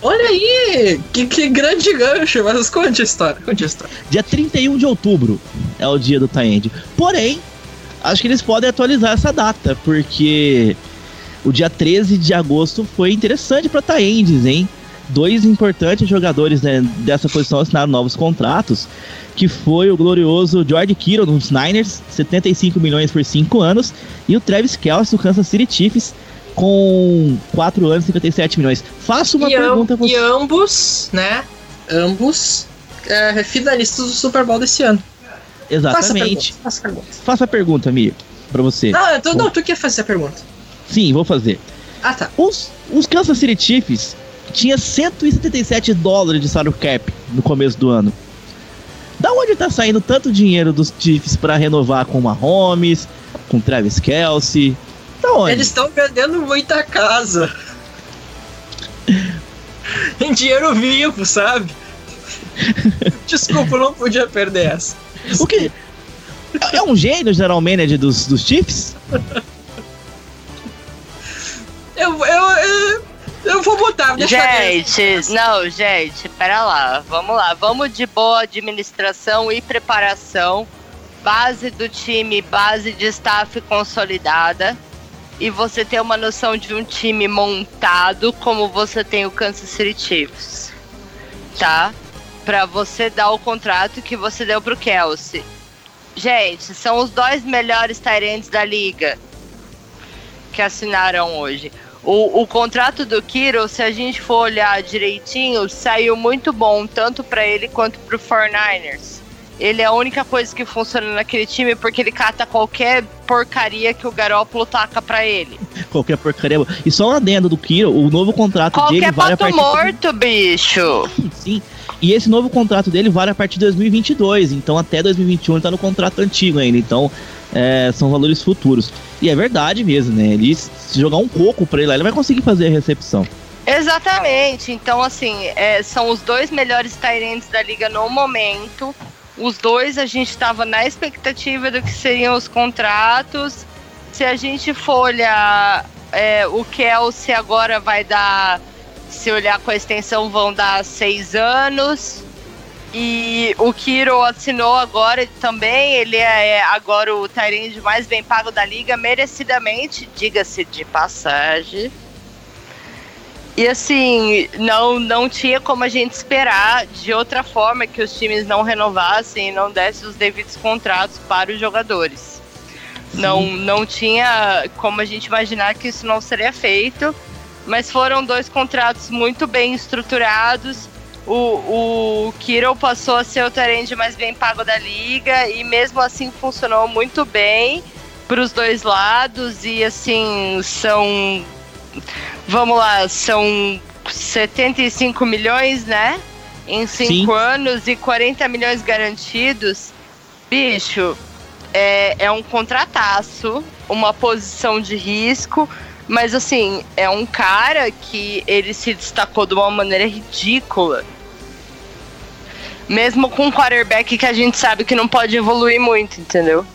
Olha aí, que, que grande gancho, mas conte a história, conte a história. Dia 31 de outubro é o dia do Tie-End. Porém, acho que eles podem atualizar essa data, porque o dia 13 de agosto foi interessante para Tie-Ends, hein? Dois importantes jogadores né, dessa posição assinaram novos contratos, que foi o glorioso George Kittle nos Niners, 75 milhões por 5 anos, e o Travis Kelce do Kansas City Chiefs com 4 anos e 57 milhões. Faço uma e, am- pergunta pra e você. ambos, né, ambos é, finalistas do Super Bowl desse ano. Exatamente. faça a pergunta. Faça a pergunta, Mia, pra você. Não, tu, não, tu quer fazer a pergunta. Sim, vou fazer. Ah, tá. Os, os Kansas City Chiefs tinha 177 dólares de salary cap no começo do ano. Da onde tá saindo tanto dinheiro dos Chiefs para renovar com Mahomes, com Travis Kelsey? Da onde? Eles estão vendendo muita casa. <laughs> em dinheiro vivo, sabe? <laughs> Desculpa, eu não podia perder essa. O que? É um gênio, geral manager dos, dos Chiefs? Eu, eu, eu, eu vou botar, deixa Gente, não, gente, pera lá. Vamos lá. Vamos de boa administração e preparação. Base do time, base de staff consolidada. E você ter uma noção de um time montado como você tem o Kansas City Chiefs. Tá? Pra você dar o contrato que você deu pro Kelsey. Gente, são os dois melhores Tyrants da liga que assinaram hoje. O, o contrato do Kiro, se a gente for olhar direitinho, saiu muito bom, tanto para ele quanto pro 49ers. Ele é a única coisa que funciona naquele time porque ele cata qualquer porcaria que o Garópolo taca pra ele. <laughs> Qualquer porcaria. E só um adendo do Kiro, o novo contrato Qualquer dele vale a pato partir morto, bicho. Sim. E esse novo contrato dele vale a partir de 2022. Então até 2021 ele tá no contrato antigo ainda. Então é, são valores futuros. E é verdade mesmo, né? Ele se jogar um coco pra ele lá, ele vai conseguir fazer a recepção. Exatamente. Então, assim, é, são os dois melhores Tyrants da liga no momento. Os dois a gente estava na expectativa do que seriam os contratos. Se a gente for olhar é, o Kelsey agora vai dar, se olhar com a extensão, vão dar seis anos. E o Kiro assinou agora também. Ele é agora o Tyrande mais bem pago da liga, merecidamente, diga-se de passagem. E assim, não, não tinha como a gente esperar de outra forma que os times não renovassem e não dessem os devidos contratos para os jogadores. Não, não tinha como a gente imaginar que isso não seria feito, mas foram dois contratos muito bem estruturados. O, o Kiro passou a ser o Tarend mais bem pago da liga e mesmo assim funcionou muito bem para os dois lados e assim são vamos lá, são 75 milhões, né? Em 5 Sim. anos e 40 milhões garantidos. Bicho, é, é um contrataço, uma posição de risco, mas assim, é um cara que ele se destacou de uma maneira ridícula. Mesmo com um quarterback que a gente sabe que não pode evoluir muito, entendeu?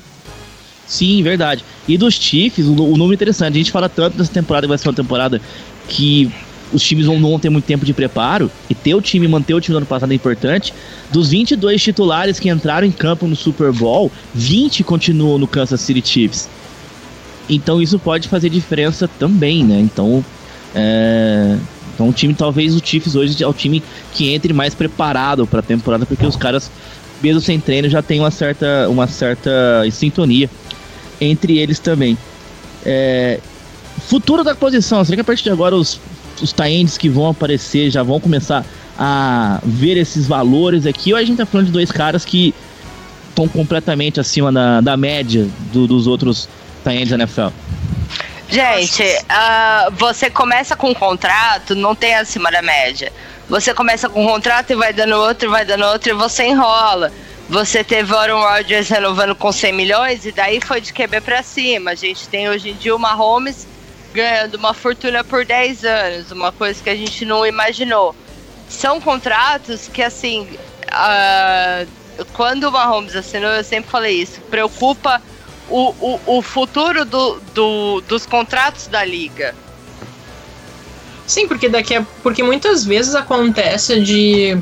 Sim, verdade. E dos Chiefs, o, número interessante, a gente fala tanto dessa temporada, vai ser uma temporada que os times vão, não vão ter muito tempo de preparo, e ter o time, manter o time do ano passado é importante. Dos 22 titulares que entraram em campo no Super Bowl, 20 continuam no Kansas City Chiefs. Então isso pode fazer diferença também, né? Então, é... então o time, talvez o Chiefs hoje é o time que entre mais preparado para a temporada, porque os caras, mesmo sem treino, já tem uma certa, uma certa sintonia entre eles também. É, futuro da posição, será que a partir de agora os, os taendes que vão aparecer já vão começar a ver esses valores aqui? Ou a gente tá falando de dois caras que estão completamente acima da, da média do- dos outros da NFL? Gente, ah, você começa com um contrato, não tem acima da média. Você começa com um contrato e vai dando outro, vai dando outro e você enrola. Você teve Aaron Rodgers renovando com 100 milhões e daí foi de QB pra cima. A gente tem hoje em dia o Mahomes ganhando uma fortuna por 10 anos, uma coisa que a gente não imaginou. São contratos que, assim, ah, quando o Mahomes assinou, eu sempre falei isso, preocupa o, o, o futuro do, do- dos contratos da liga. Sim, porque daqui a, porque muitas vezes acontece de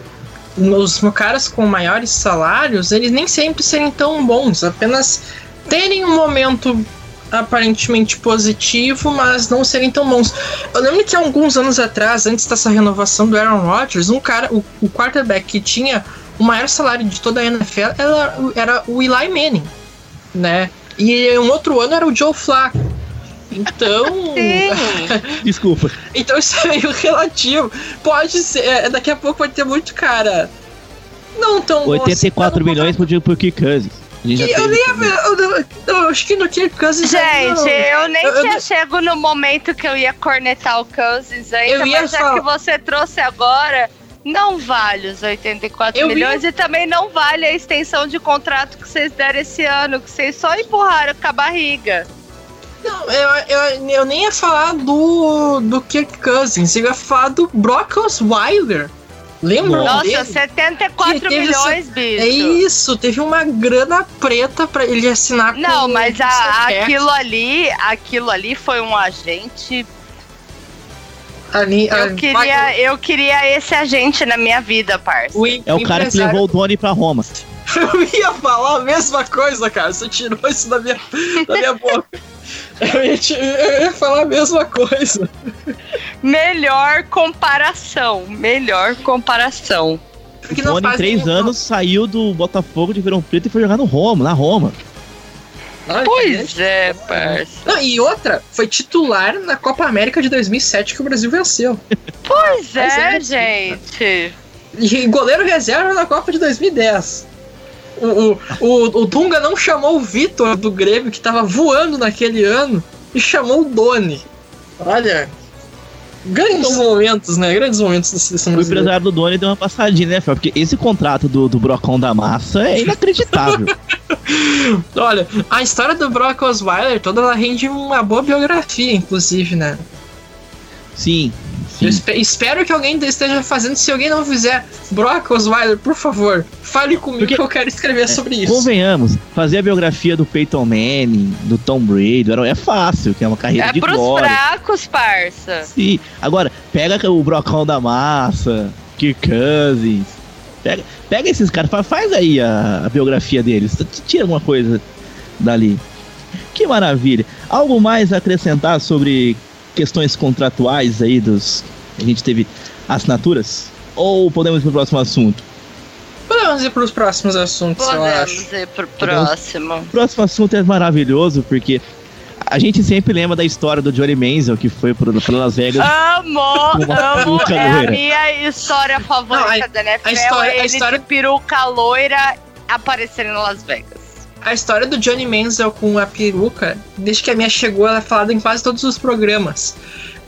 os caras com maiores salários, eles nem sempre serem tão bons, apenas terem um momento aparentemente positivo, mas não serem tão bons. Eu lembro que alguns anos atrás, antes dessa renovação do Aaron Rodgers, um cara, o, o quarterback que tinha o maior salário de toda a NFL era, era o Eli Manning, né? E um outro ano era o Joe Flacco. Então. <laughs> Desculpa. então isso é meio relativo. Pode ser, é, daqui a pouco vai ter muito cara. Não tão. bom 84 assim, milhões pro, pro Kirk Cousins. Eu nem eu, eu, eu acho que no Kirk Cousins. Gente, eu nem Eu- eu tinha não- chego no momento que eu ia cornetar o Cousins ainda, Eu ia mas já falar- que você trouxe agora, Não vale os 84 Eu milhões e também não vale a extensão de contrato que vocês deram esse ano, que vocês só empurraram com a barriga. Não, eu, eu, eu nem ia falar do, do Kirk Cousins, eu ia falar do Brock Osweiler. Lembra Nossa, dele? 74 Que teve milhões, bicho. É isso, teve uma grana preta pra ele assinar Não, com mas o a- aquilo ali, aquilo ali foi um agente. Ali, Eu queria, eu queria esse agente na minha vida, parça. o É o cara que levou o Doni pra Roma. <laughs> Eu ia falar a mesma coisa, cara. Você tirou isso da minha, da minha boca. Eu ia, te- eu ia falar a mesma coisa. Melhor comparação, melhor comparação. O Doni, em três anos, saiu do Botafogo de Verão Preto e foi jogar no Roma, na Roma. Ai, Pois é, parça. Não, e outra, foi titular na Copa América de 2007 que o Brasil venceu. <laughs> Pois é, Mas é, gente. E goleiro reserva na Copa de 2010. O, o, o, o Dunga não chamou o Vitor do Grêmio, que tava voando naquele ano, e chamou o Doni. Olha. Grandes momentos, né? Grandes momentos da seleção O empresário do Doni deu uma passadinha, né, Fel? Porque esse contrato do, do Brocão da Massa é inacreditável. <laughs> Olha, a história do Brock Osweiler toda ela rende uma boa biografia, inclusive, né? Sim, Eu sim. espe- espero que alguém esteja fazendo. Se alguém não fizer, Brock Osweiler, por favor, fale comigo Porque- que eu quero escrever sobre isso. Convenhamos, fazer a biografia do Peyton Manning, do Tom Brady, era- é fácil, que é uma carreira É de pros glória. fracos, parça. Sim. Agora, pega o Brocão da Massa, Kirk Cousins. Pega, pega esses caras, fa- faz aí a, a biografia deles. Tira alguma coisa dali. Que maravilha. Algo mais a acrescentar sobre questões contratuais aí dos. A gente teve assinaturas? Ou podemos ir pro próximo assunto? Podemos ir para os próximos assuntos, eu acho. Podemos ir pro próximo. O próximo assunto é maravilhoso, porque a gente sempre lembra da história do Johnny Manziel, que foi para Las Vegas. Amo, amo. É a minha história favorita Não, a- da NFL. a história- é a ele história- de peruca loira aparecendo em Las Vegas. A história do Johnny Manziel com a peruca, desde que a minha chegou, ela é falada em quase todos os programas.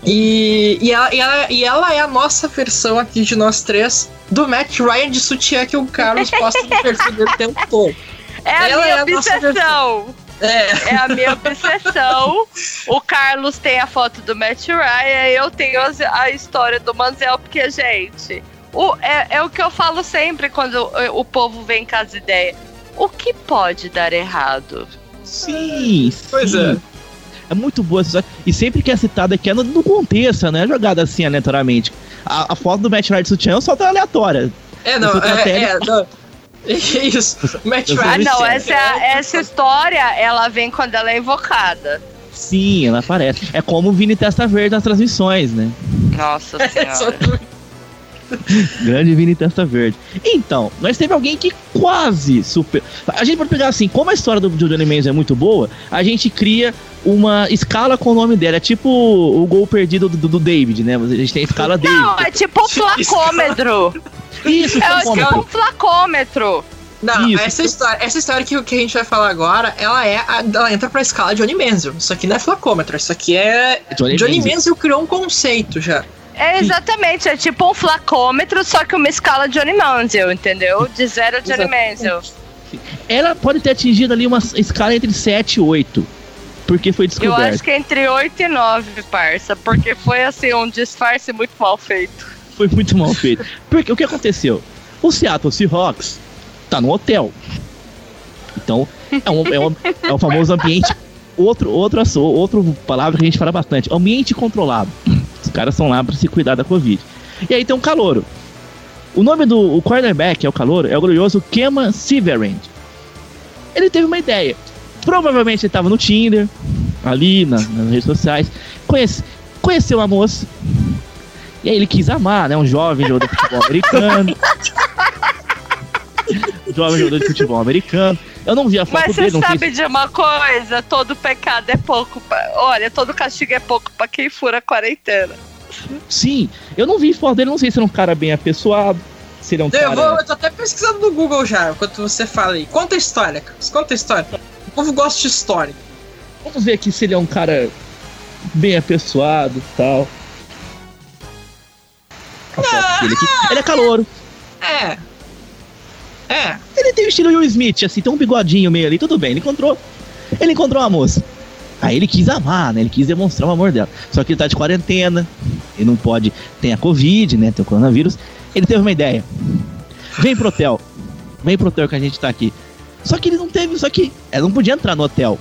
E, e, ela, e, ela, e ela é a nossa versão aqui de nós três do Matt Ryan de sutiã que o Carlos posta no perfil dele o tempo todo. É a Ela minha é a nossa obsessão. É, É a minha obsessão. O Carlos tem a foto do Matt Ryan, eu tenho a história do Manziel, porque, gente, o, é, é o que eu falo sempre quando o, o povo vem com as ideias. O que pode dar errado? Sim, Pois sim. é. É muito boa essa história. E sempre que é citada aqui é no, no contexto, né? Jogada assim aleatoriamente. A, a foto do Matt de sutiã só tá aleatória. é, não, é, tele- é, não. <laughs> Isso, Matt Ah, não, Vicente. essa, é- essa história, ela vem quando ela é invocada. Sim, ela aparece. É como o Vini Testa Verde nas transmissões, né? Nossa <laughs> É, senhora. <laughs> Grande Vini Testa Verde. Então, nós teve alguém que quase super. A gente pode pegar assim, como a história do Johnny Manziel é muito boa, a gente cria uma escala com o nome dela. É tipo o gol perdido do, do David, né? A gente tem a escala David. Não, é tipo um <laughs> flacômetro. Isso, É tipo um flacômetro. Não, Isso. essa história, essa história que, que a gente vai falar agora, ela é a- ela entra pra escala Johnny Manziel. Isso aqui não é flacômetro, isso aqui é Johnny Johnny. Manziel criou um conceito já. É exatamente, é tipo um flacômetro, só que uma escala Johnny Manziel, entendeu? De zero Johnny Manziel. Ela pode ter atingido ali uma escala entre 7 e 8. Porque foi Eu descoberto. acho que é entre 8 e 9, parça, porque foi assim, um disfarce muito mal feito. Foi muito mal feito. Porque o que aconteceu? O Seattle Seahawks tá no hotel. Então, é um, é um, é um famoso ambiente. Outro, outro, outro palavra que a gente fala bastante: ambiente controlado. Os caras são lá pra se cuidar da Covid. E aí tem um calouro. O nome do o quarterback, é o calouro, é o glorioso Kema Severand. Ele teve uma ideia. Provavelmente ele tava no Tinder, ali na- nas redes sociais. Conhece, conheceu uma moça. E aí ele quis amar, né? Um jovem jogador de futebol americano. Um <laughs> jovem jogador de futebol americano. Eu não vi a foto Mas dele, você não sei sabe de uma coisa? Todo pecado é pouco. Pra... Olha, todo castigo é pouco pra quem fura a quarentena. Sim, eu não vi foto dele, não sei se ele é um cara bem apessoado, se ele é um Eu, cara. vou, eu tô até pesquisando no Google já, enquanto você fala aí. Conta a história, Carlos. Conta a história. O povo gosta de história. Vamos ver aqui se ele é um cara bem apessoado e tal. a foto dele aqui. Ele é calouro. É. É. Ele tem o estilo Will Smith, assim, tem um bigodinho meio ali, tudo bem. Ele encontrou. Ele encontrou uma moça. Aí ele quis amar, né? Ele quis demonstrar o amor dela. Só que ele tá de quarentena, ele não pode. Tem a Covid, né? Tem o coronavírus. Ele teve uma ideia. Vem pro hotel. Vem pro hotel que a gente tá aqui. Só que ele não teve, só que ela não podia entrar no hotel.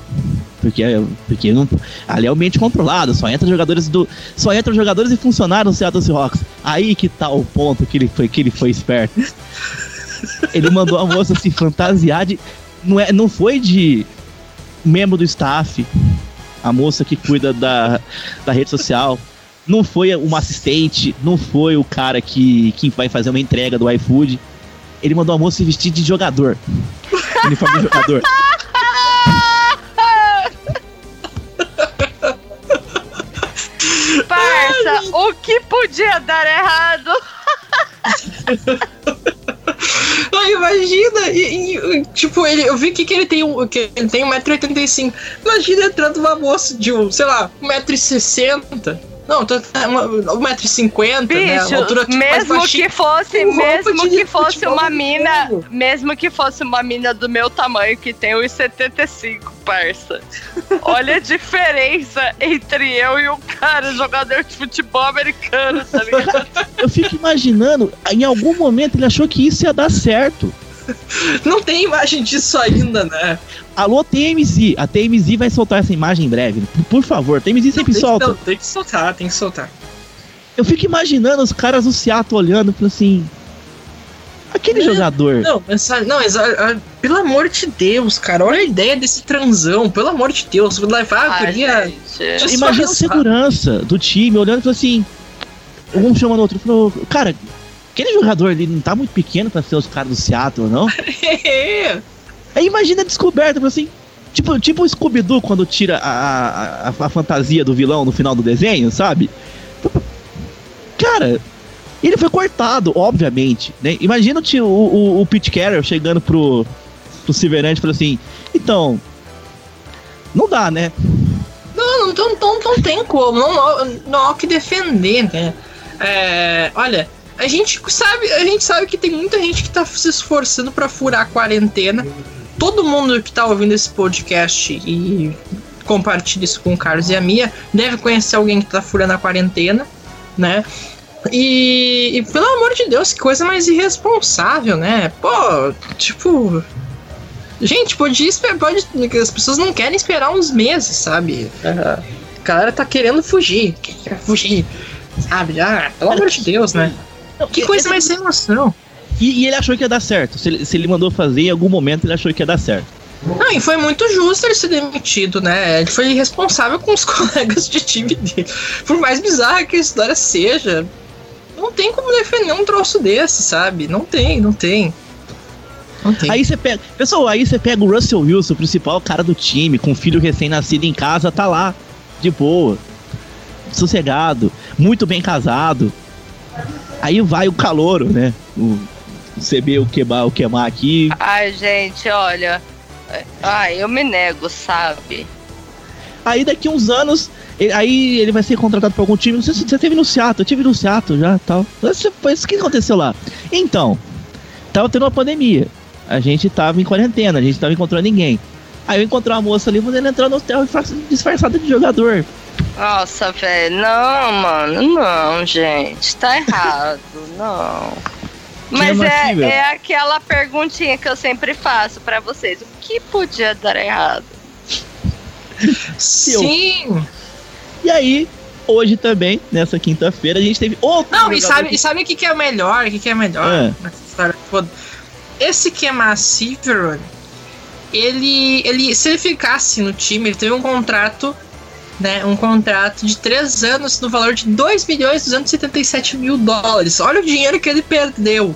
Porque, porque não, ali é o ambiente controlado, só entra jogadores do. Só entram jogadores e funcionários do Seattle Seahawks. Aí que tá o ponto que ele foi, que ele foi esperto. Ele mandou a moça se fantasiar de. Não, é, não foi de membro do staff, a moça que cuida da, da rede social. Não foi uma assistente, não foi o cara que, que vai fazer uma entrega do iFood. Ele mandou a moça se vestir de jogador. <laughs> Uniforme de jogador. Parça, o que podia dar errado? <laughs> Imagina, e, e, tipo, ele, eu vi que, que ele tem um, que ele tem 1,85m. Imagina entrando uma moça de, um, sei lá, 1,60m. Não, tô, é uma, 1,50m, né? Bicho, Altura, tipo, mais mesmo baixinha. que fosse, mesmo que fosse uma mina, mesmo que fosse uma mina do meu tamanho que tem 1,75, parça. Olha a diferença entre eu e o cara jogador de futebol americano, tá ligado? Eu fico imaginando, em algum momento ele achou que isso ia dar certo. Não tem imagem disso ainda, né? Alô, TMZ. A TMZ vai soltar essa imagem em breve. Por, favor, TMZ sempre tem, solta. Que, não, tem que soltar, tem que soltar. Eu fico imaginando os caras do Seattle olhando e falando assim. Aquele Não, jogador. Não, mas, sabe, não, mas, ah, pelo amor de Deus, cara, olha a ideia desse transão, pelo amor de Deus, levar a guria. gente. Imagina a segurança do time olhando e falando assim. Um chamando o outro. Falou, cara, aquele jogador ali não tá muito pequeno pra ser os caras do Seattle, não? <laughs> <laughs> Aí imagina a descoberta, assim. Tipo, tipo o Scooby-Doo quando tira a, a, a, fantasia do vilão no final do desenho, sabe? Cara, ele foi cortado, obviamente, né? Imagina o, o, o, Pete Carroll chegando pro, pro Silverante e falando assim, então, não dá, né? Não, não, não, não, não tem como, não, não há o que defender, né? É, olha, a gente sabe, a gente sabe que tem muita gente que tá se esforçando pra furar a quarentena. Todo mundo que tá ouvindo esse podcast e compartilha isso com o Carlos e a Mia deve conhecer alguém que tá furando a quarentena, né? E, e pelo amor de Deus, que coisa mais irresponsável, né? Pô, tipo, Gente, podia esperar. Pode, as pessoas não querem esperar uns meses, sabe? A galera tá querendo fugir. Quer fugir. Sabe? Ah, pelo amor de Deus, né? Que coisa mais sem noção. E, e ele achou que ia dar certo. Se ele, se ele mandou fazer, em algum momento ele achou que ia dar certo. Não, e foi muito justo ele ser demitido, né? Ele foi irresponsável com os <laughs> colegas de time dele. Por mais bizarra que a história seja, não tem como defender um troço desse, sabe? Não tem, não tem. Não tem. Aí você pega. Pessoal, aí você pega o Russell Wilson, o principal cara do time, com um filho recém-nascido em casa, tá lá, de boa. Sossegado, muito bem casado. Aí vai o calouro, né? O, CB, o Quebar, o Queimar aqui. Ai, gente, olha. Ai, eu me nego, sabe? Aí daqui uns anos, ele- aí ele vai ser contratado por algum time. Você, você teve no Seattle, eu tive no Seattle já tal. Você, foi isso que aconteceu lá. Então, tava tendo uma pandemia. A gente tava em quarentena, a gente tava encontrando ninguém. Aí eu encontrei uma moça ali, mandei ela entrar no hotel disfarçada de jogador. Nossa, velho, não, mano, não, gente, tá errado, não. Mas é, é aquela perguntinha que eu sempre faço pra vocês: o que podia dar errado? Sim! E aí, hoje também, nessa quinta-feira, a gente teve outro. Não, e sabe, que- e sabe o que, que é melhor? O que, que é melhor Ah. nessa história toda? Esse Kemar Severin, ele, ele, se ele ficasse no time, ele teve um contrato, né? Um contrato de 3 anos no valor de 2 milhões e 277 mil dólares. Olha o dinheiro que ele perdeu.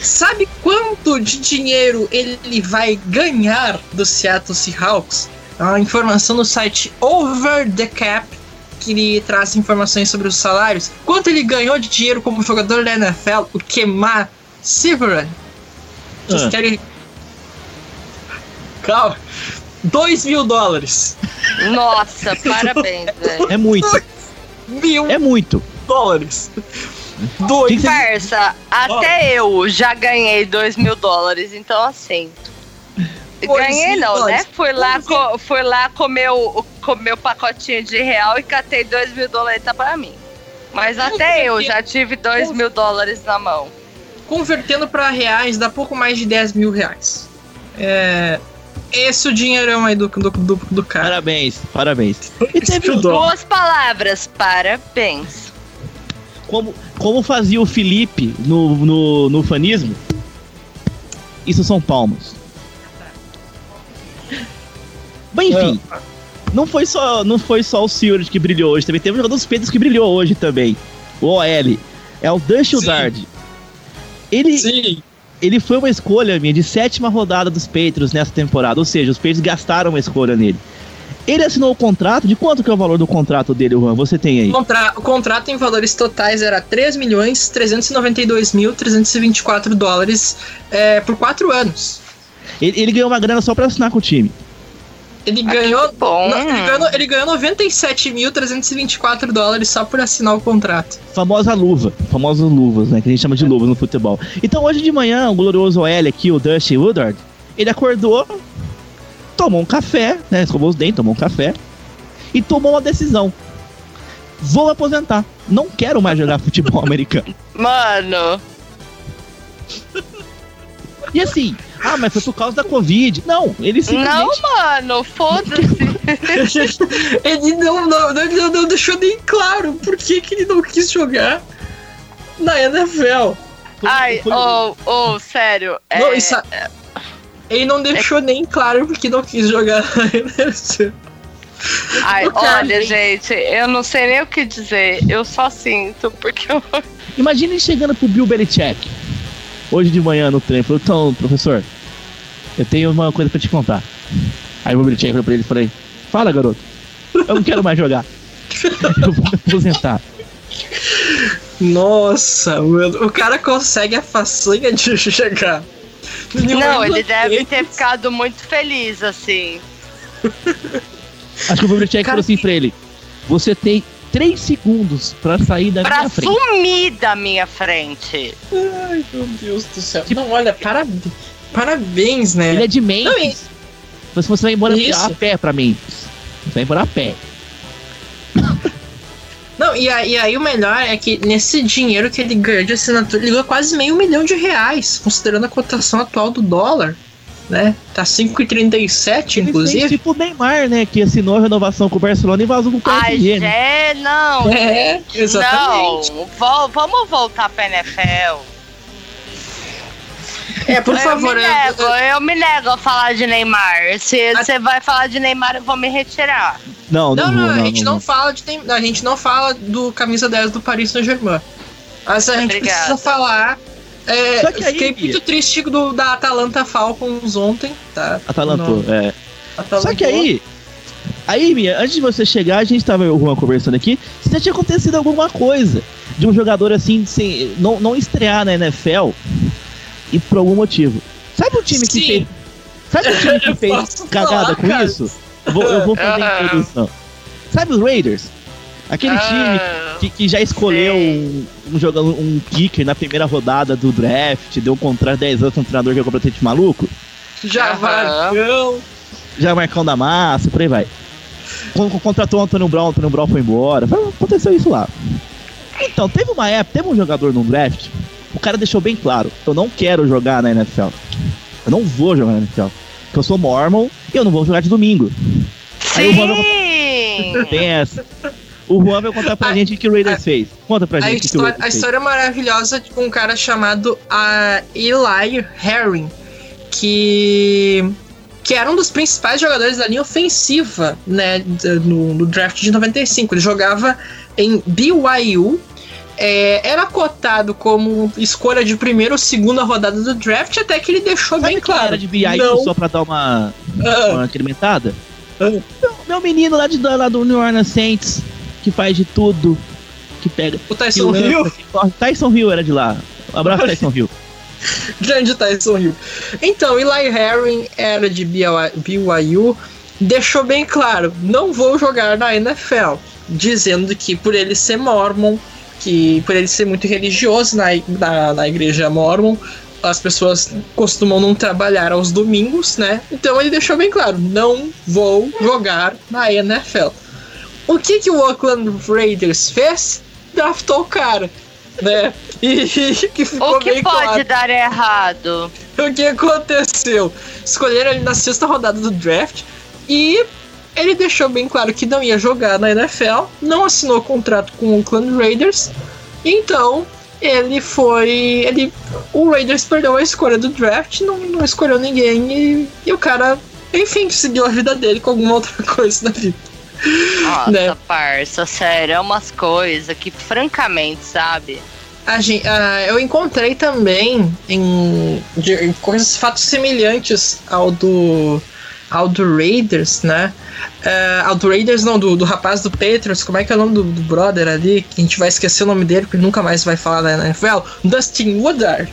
Sabe quanto de dinheiro ele vai ganhar do Seattle Seahawks? É uma informação no site Over the Cap que ele traz informações sobre os salários. Quanto ele ganhou de dinheiro como jogador da NFL, o Kemar Severin? Vocês Ah. querem. Calma. 2 mil dólares. Nossa, parabéns, <laughs> velho. É muito, Mil é muito. dólares. Dois. Parça, até eu já ganhei 2 mil dólares, então assim. Pois ganhei não, pois. né? Fui lá, co- fui lá comer o, comer o pacotinho de real e catei 2 mil dólares pra mim. Mas até eu já tive 2 mil dólares na mão. Convertendo pra reais, dá pouco mais de 10 mil reais. É. Esse é o dinheirão aí do, do, do, do cara. Parabéns, parabéns. E teve Estudou. Duas palavras, parabéns. como, como fazia o Felipe no, no, no fanismo. Isso são palmas. Bem, enfim. Não foi só, não foi só o Seward que brilhou hoje, também teve um jogador dos Peitos que brilhou hoje também. O OL. É o Dan. Ele, Sim. Ele foi uma escolha minha de sétima rodada dos Patriots nessa temporada, ou seja, os Patriots gastaram uma escolha nele. Ele assinou o contrato, de quanto que é o valor do contrato dele, Juan? Você tem aí? O, contra- o contrato em valores totais era 3 milhões 392 mil 324 dólares é, por 4 anos. Ele, ele ganhou uma grana só pra assinar com o time. Ele ganhou. bom. não, ele ganhou, ele ganhou 97.324 dólares só por assinar o contrato. Famosa luva, famosas luvas, né? Que a gente chama de luvas no futebol. Então hoje de manhã, o glorioso OL aqui, o Dusty Woodard, ele acordou, tomou um café, né? Escovou os dentes, tomou um café e tomou uma decisão. Vou aposentar. Não quero mais jogar futebol <laughs> americano. Mano, E assim, ah, mas foi por causa da Covid. Não, ele simplesmente. não, mano, foda-se. <laughs> ele não, não, não, não- deixou nem claro por que, que ele não quis jogar na NFL. foi- Ai, foi- ô, ô, sério. É, Não, isso- ele não deixou nem claro porque não quis jogar na NFL. ai, olha, gente, eu não sei nem o que dizer. Eu só sinto, porque eu. Imagina ele chegando pro Bill Belichick hoje de manhã no treino. Falou, então, professor, eu tenho uma coisa pra te contar. Aí o Belichick falou pra ele e falei, fala garoto, eu não quero mais jogar. Eu vou me aposentar. Nossa, mano, o cara consegue a façanha de <laughs> chegar. Não, ele deve ter ficado muito feliz, assim. Acho que o Cara, falou assim pra ele, você tem três segundos pra sair da Pra minha frente. sumir da minha frente. Ai, meu Deus do céu. Não, olha, parabéns, parabéns né? Ele é de Não, Memphis. Mas você vai embora Isso. a pé pra Memphis. Você vai embora a pé. <coughs> Não, e aí, e aí o melhor é que nesse dinheiro que ele ganhou de assinatura, ele ganhou quase meio milhão de reais, considerando a cotação atual do dólar, né? Tá 5,37 Ele fez inclusive. tipo o Neymar, né? Que assinou a renovação com o Barcelona e vazou pro Ai, PSG, né? é, não. É, exatamente. Não, vamos voltar pra NFL. É, por eu favor, me eu- nego, eu me nego a falar de Neymar. Se A- você vai falar de Neymar, eu vou me retirar. Não, não, Não, não, vou, a gente não, fala de tem- a gente não fala do camisa 10 do Paris Saint-Germain. Mas a gente Obrigada. precisa falar. É, Só que aí- fiquei muito triste do, da Atalanta Falcons ontem, tá? Atalantou, Não, é. Atalantou. Só que aí, aí, Mia, antes de você chegar, a gente tava Juan conversando aqui, se já tinha acontecido alguma coisa de um jogador assim, sem, não, não estrear na NFL e por algum motivo. Sabe o time que Sim. fez. Sabe o time que <laughs> fez cagada falar, com cara. isso? Eu vou, eu vou fazer a Ah. introdução. Sabe os Raiders? Aquele time Ah, que, que já escolheu um, um jogador, um kicker na primeira rodada do draft, deu um contrato de 10 anos com um treinador que é completamente maluco? Vargão. já Marcão da Massa, por aí vai. Con- con- Contratou o Antônio Brown, o Antônio Brown foi embora. Aconteceu isso lá. Então, teve uma época, teve um jogador no draft, o cara deixou bem claro, eu não quero jogar na NFL. Eu não vou jogar na NFL. Porque eu sou mormon e eu não vou jogar de domingo. Aí o vai, Sim! tem essa. O Juan vai contar pra A- gente o que o Raiders fez. Conta pra A gente o que o história, a fez. história maravilhosa de um cara chamado a Eli Herring, que que era um dos principais jogadores da linha ofensiva, né, no, no draft de 95. Ele jogava em BYU, é, era cotado como escolha de primeira ou segunda rodada do draft, até que ele deixou Sabe bem claro. era de não, só pra dar uma, ah, uma incrementada? Ah. Meu, meu menino lá, de, lá do New Orleans Saints, que faz de tudo, que pega. o Tyson Hill. Tyson Hill era de lá. Um abraço, Tyson Hill. <laughs> grande Tyson Hill. Então, Eli Herring era de BYU, deixou bem claro, não vou jogar na NFL, dizendo que por ele ser mormon, que por ele ser muito religioso na, na, na igreja mormon, as pessoas costumam não trabalhar aos domingos, né? Então ele deixou bem claro: não vou jogar na NFL. O que, que o Oakland Raiders fez? Draftou o cara, né? E que ficou O que pode claro. dar errado? O que aconteceu? Escolheram ele na sexta rodada do draft e ele deixou bem claro que não ia jogar na NFL, não assinou contrato com o Oakland Raiders, então ele foi. ele O Raiders perdeu a escolha do draft, não, não escolheu ninguém e, e o cara, enfim, seguiu a vida dele com alguma outra <laughs> coisa na vida. Nossa, Né? parça, sério, é umas coisas que, francamente, sabe? A gen- ah, eu encontrei também em, de- em coisas, fatos semelhantes ao do ao do Raiders, né? Ah, ao do Raiders, não, do, do rapaz do Patriots, como é que é o nome do, do brother ali? Que a gente vai esquecer o nome dele, porque nunca mais vai falar na NFL. Dustin Woodard.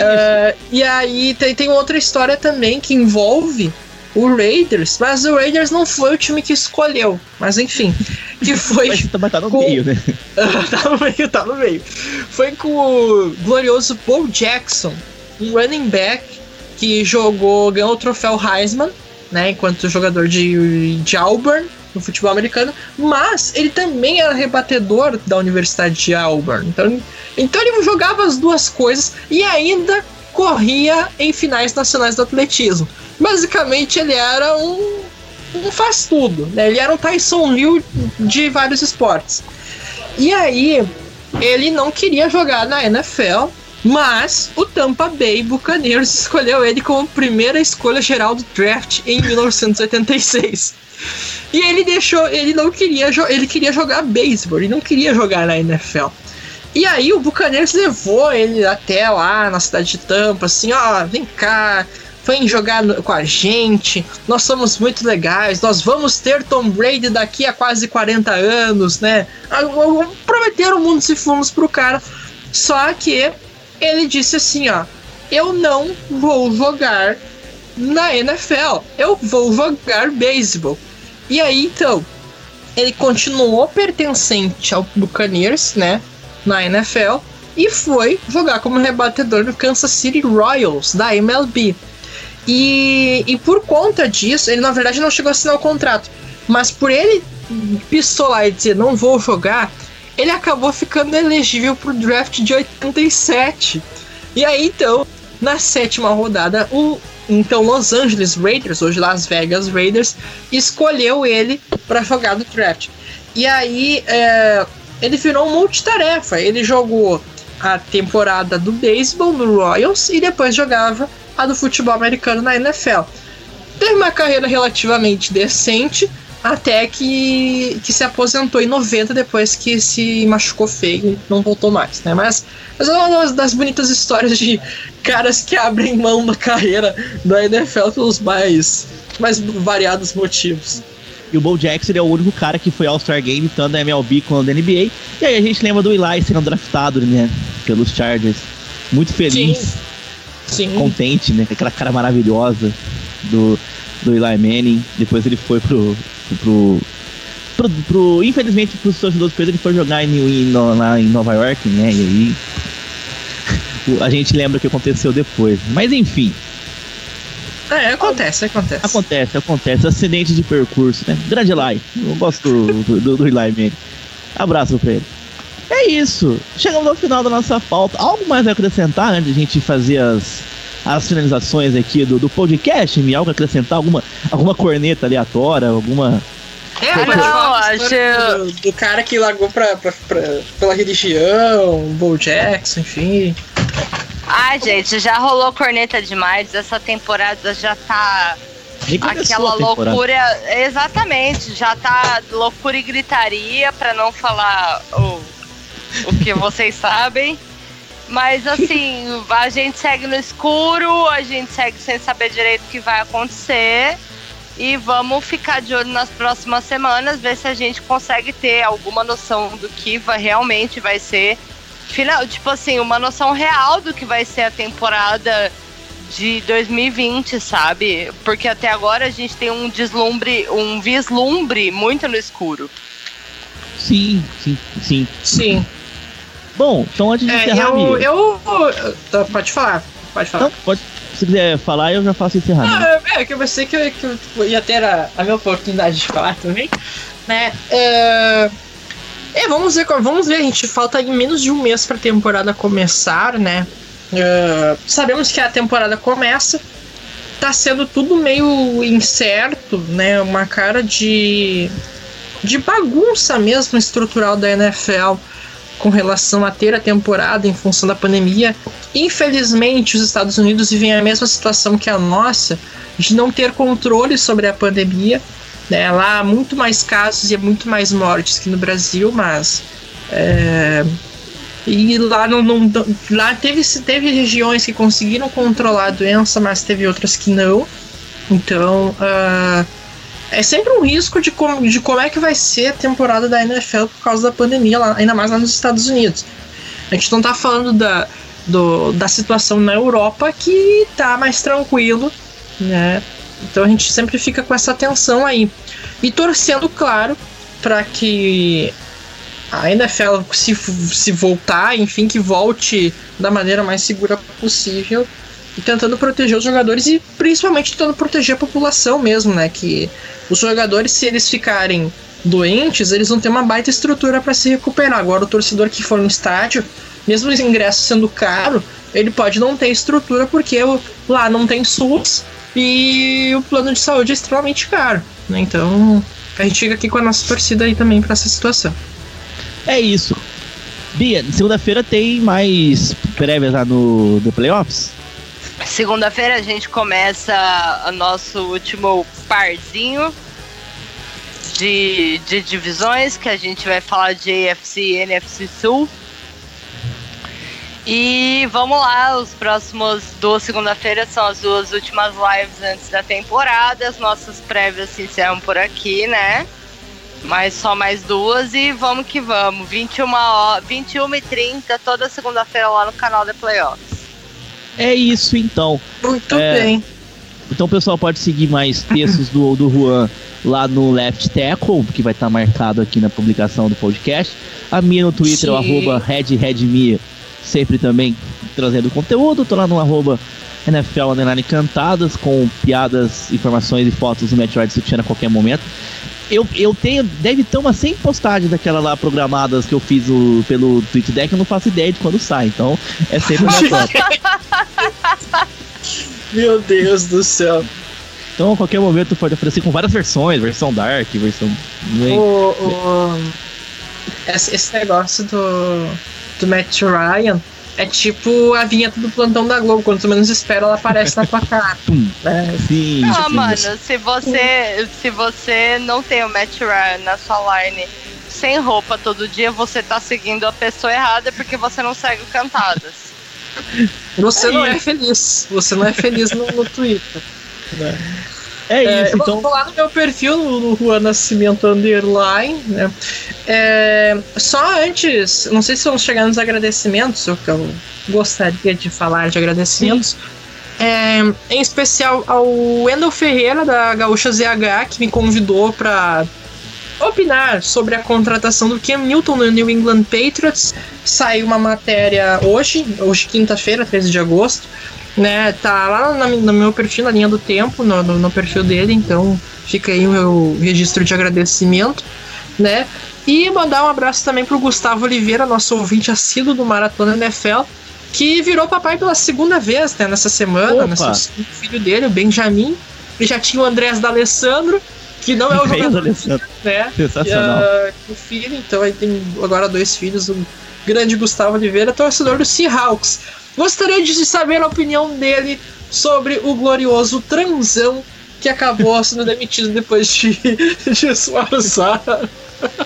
Ah, e aí tem, tem outra história também que envolve o Raiders, mas o Raiders não foi o time que escolheu. Mas enfim, que <laughs> foi. Mas tá- mas tá no com- meio, né? <laughs> tá no meio, tá no meio. Foi com o glorioso Bo Jackson, um running back que jogou, ganhou o troféu Heisman, né, enquanto jogador de, de Auburn no futebol americano, mas ele também era rebatedor da Universidade de Auburn. Então, então ele jogava as duas coisas e ainda corria em finais nacionais do atletismo. Basicamente ele era um, um faz tudo, né? Ele era um Tyson Hill de vários esportes. E aí, ele não queria jogar na NFL, mas o Tampa Bay Buccaneers <laughs> escolheu ele como primeira escolha geral do draft em 1986. E ele deixou, ele não queria, ele queria jogar beisebol, ele não queria jogar na NFL. E aí o Buccaneers levou ele até lá na cidade de Tampa, assim, ó, vem cá, vem jogar no- com a gente, nós somos muito legais, nós vamos ter Tom Brady daqui a quase 40 anos, né? Ah, Prometeram mundos e fundos pro cara, só que ele disse assim, ó, eu não vou jogar na NFL, eu vou jogar beisebol. E aí então, ele continuou pertencente ao Buccaneers, né, na NFL, e foi jogar como rebatedor no Kansas City Royals, da MLB. E, e por conta disso, ele na verdade não chegou a assinar o contrato, mas por ele pistolar e dizer não vou jogar, ele acabou ficando elegível pro draft de 87. E aí então, na sétima rodada, o então Los Angeles Raiders, hoje Las Vegas Raiders, escolheu ele para jogar no draft. E aí é, ele virou um multitarefa. Ele jogou a temporada do beisebol no Royals e depois jogava a do futebol americano na NFL. Teve uma carreira relativamente decente até que, que se aposentou em 90 depois que se machucou feio e não voltou mais, né? Mas, mas é uma das, das bonitas histórias de caras que abrem mão da carreira da NFL pelos mais, mais variados motivos. E o Bo Jackson é o único cara que foi All-Star Game, tanto da MLB quanto da NBA. E aí a gente lembra do Eli sendo draftado, né? Pelos Chargers. Muito feliz, Sim. Contente, né? Aquela cara maravilhosa do, do Eli Manning. Depois ele foi pro. pro, pro, pro- infelizmente, pros torcedores pretos, ele foi jogar em, em- lá em Nova York, né? E aí. <laughs> A gente lembra o que aconteceu depois. Mas enfim. É, acontece, acontece. Acontece, acontece. Acidente de percurso, né? Grande Eli. Eu gosto do, do, do, do Eli Manning. Abraço pra ele. É isso. Chegamos ao final da nossa pauta. Algo mais a acrescentar antes de a gente fazer as, as finalizações aqui do, do podcast? Me algo a acrescentar? Alguma, alguma corneta aleatória? Alguma. É, Ah, não, história acho- do, do cara que largou pra, pra, pra- pela religião, Bo Jackson, enfim. Ai, gente, já rolou corneta demais. Essa temporada já tá aquela loucura. Exatamente, já tá loucura e gritaria, pra não falar o, o que vocês sabem. Mas assim, <laughs> a gente segue no escuro, a gente segue sem saber direito o que vai acontecer. E vamos ficar de olho nas próximas semanas, ver se a gente consegue ter alguma noção do que vai, realmente vai ser. Final, tipo assim, uma noção real do que vai ser a temporada de 2020, sabe? Porque até agora a gente tem um deslumbre, um vislumbre muito no escuro. Sim, sim, sim. Sim. Bom, então antes de É, encerrar, eu, eu, tá, Pode falar, pode falar. pode, se quiser falar, eu já faço encerramento. Ah, é, que eu pensei que eu, que eu ia ter a, a minha oportunidade de falar também, né? É, é, vamos ver, vamos ver, a gente falta aí menos de um mês pra temporada começar, né? É, sabemos que a temporada começa, tá sendo tudo meio incerto, né? Uma cara de de bagunça mesmo estrutural da NFL com relação a ter a temporada em função da pandemia. Infelizmente, os Estados Unidos vivem a mesma situação que a nossa, de não ter controle sobre a pandemia. Né? Lá há muito mais casos e muito mais mortes que no Brasil, mas. é, E lá não, não- lá teve, teve regiões que conseguiram controlar a doença, mas teve outras que não. Então, ah, é sempre um risco de como, de como é que vai ser a temporada da NFL por causa da pandemia, lá, ainda mais lá nos Estados Unidos. A gente não tá falando da, do- da situação na Europa que tá mais tranquilo, né? Então a gente sempre fica com essa tensão aí. E torcendo, claro, para que a NFL se, se voltar, enfim, que volte da maneira mais segura possível e tentando proteger os jogadores e principalmente tentando proteger a população mesmo, né? Que os jogadores, se eles ficarem doentes, eles vão ter uma baita estrutura para se recuperar. Agora, o torcedor que for no estádio, mesmo os ingressos sendo caro, ele pode não ter estrutura porque lá não tem SUS e o plano de saúde é extremamente caro. Né? Então, a gente fica aqui com a nossa torcida aí também para essa situação. É isso. Bia, segunda-feira tem mais prévias lá no The Playoffs? Segunda-feira a gente começa o nosso último parzinho de, de divisões, que a gente vai falar de AFC e NFC Sul. E vamos lá, os próximos duas segunda-feiras são as duas últimas lives antes da temporada. As nossas prévias se encerram por aqui, né? Mas só mais duas e vamos que vamos. 21, ho- 21 e 30 toda segunda-feira lá no canal da Playoffs. É isso então. Muito É. bem. Então o pessoal pode seguir mais textos do, do Juan lá no Left Tackle, que vai estar marcado aqui na publicação do podcast. A minha no Twitter, o arroba RedRedMia, sempre também trazendo conteúdo. Tô lá no arroba NFL Underline Cantadas, com piadas, informações e fotos do Metroid Sutiã a qualquer momento. Eu, eu tenho, deve ter umas 100 postagens daquela lá programadas que eu fiz o, pelo TweetDeck, eu não faço ideia de quando sai, então é sempre aleatório. <laughs> Meu Deus do céu. Então a qualquer momento pode aparecer com várias versões, versão Dark, versão. O, o- esse, esse negócio do, do Matt Ryan é tipo a vinheta do plantão da Globo. Quando tu menos espera, ela aparece na tua cara. <laughs> Pum. né? Sim, Ah, sim. mano, se você, se você não tem o Matt Ryan na sua line sem roupa todo dia, você tá seguindo a pessoa errada porque você não segue o Cantadas. Você não é isso. feliz. Você não é feliz no, no Twitter. né? É É, isso, eu então. vou lá no meu perfil, no, no Juan Nascimento Underline, né? É, só antes, não sei se vamos chegar nos agradecimentos, o que eu gostaria de falar de agradecimentos. É, em especial ao Wendel Ferreira, da Gaúcha ZH, que me convidou para opinar sobre a contratação do Cam Newton no New England Patriots. Saiu uma matéria hoje, hoje quinta-feira, 13 de agosto, né? Tá lá na- no meu perfil, na linha do tempo, no, no- no perfil dele, então fica aí o meu registro de agradecimento, né? E mandar um abraço também pro Gustavo Oliveira, nosso ouvinte assíduo do Maratona NFL, que virou papai pela segunda vez, né, nessa semana, Opa. nasceu o filho dele, o Benjamin, e já tinha o Andrés D'Alessandro, que não é o jogador, Alessandro, <laughs> né? Sensacional. Ah, o filho, então aí tem agora dois filhos, o grande Gustavo Oliveira, torcedor do Seahawks. Gostaria de saber a opinião dele sobre o glorioso transão que acabou <laughs> sendo demitido depois de, <laughs> de esforçar.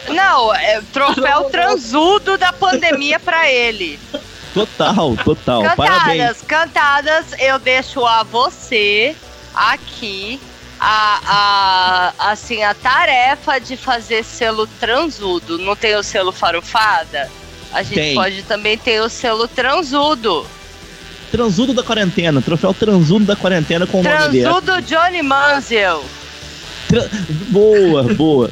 Não, é o troféu transudo da pandemia pra ele. Total, total. Parabéns. Cantadas, cantadas, eu deixo a você aqui a, a assim a tarefa de fazer selo transudo. Não tem o selo farofada? A gente Tem. pode também ter o selo transudo. Transudo da quarentena, troféu transudo da quarentena com o nome dele. Transudo Johnny Manziel. Tra- Boa, boa.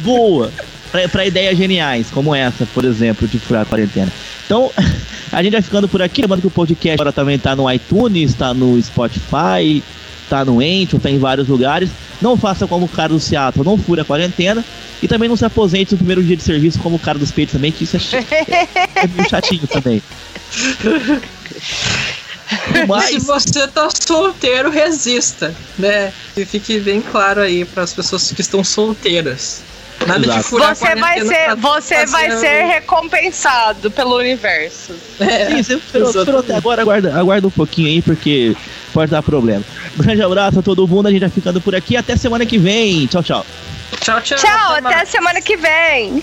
Boa. Pra, pra ideias geniais, como essa, por exemplo, de furar a quarentena. Então, <laughs> a gente vai ficando por aqui. Lembrando que o podcast agora também tá no iTunes, tá no Spotify, tá no Anchor, tá em vários lugares. Não faça como o cara do Seattle, não fure a quarentena. E também não se aposente no primeiro dia de serviço como o cara dos peitos também, que isso é, ch- é, é meio chatinho também. <laughs> E se você tá solteiro, resista, né? E fique bem claro aí para as pessoas que estão solteiras. Nada Exato. de furar a Você vai quarentena ser, você vai ser recompensado pelo universo. É, Sim, você esperou, esperou até agora, aguarda, aguarda um pouquinho aí, porque pode dar problema. Um grande abraço a todo mundo, a gente vai ficando por aqui. Até semana que vem. Tchau, tchau. Tchau, tchau. Tchau, até até semana que vem.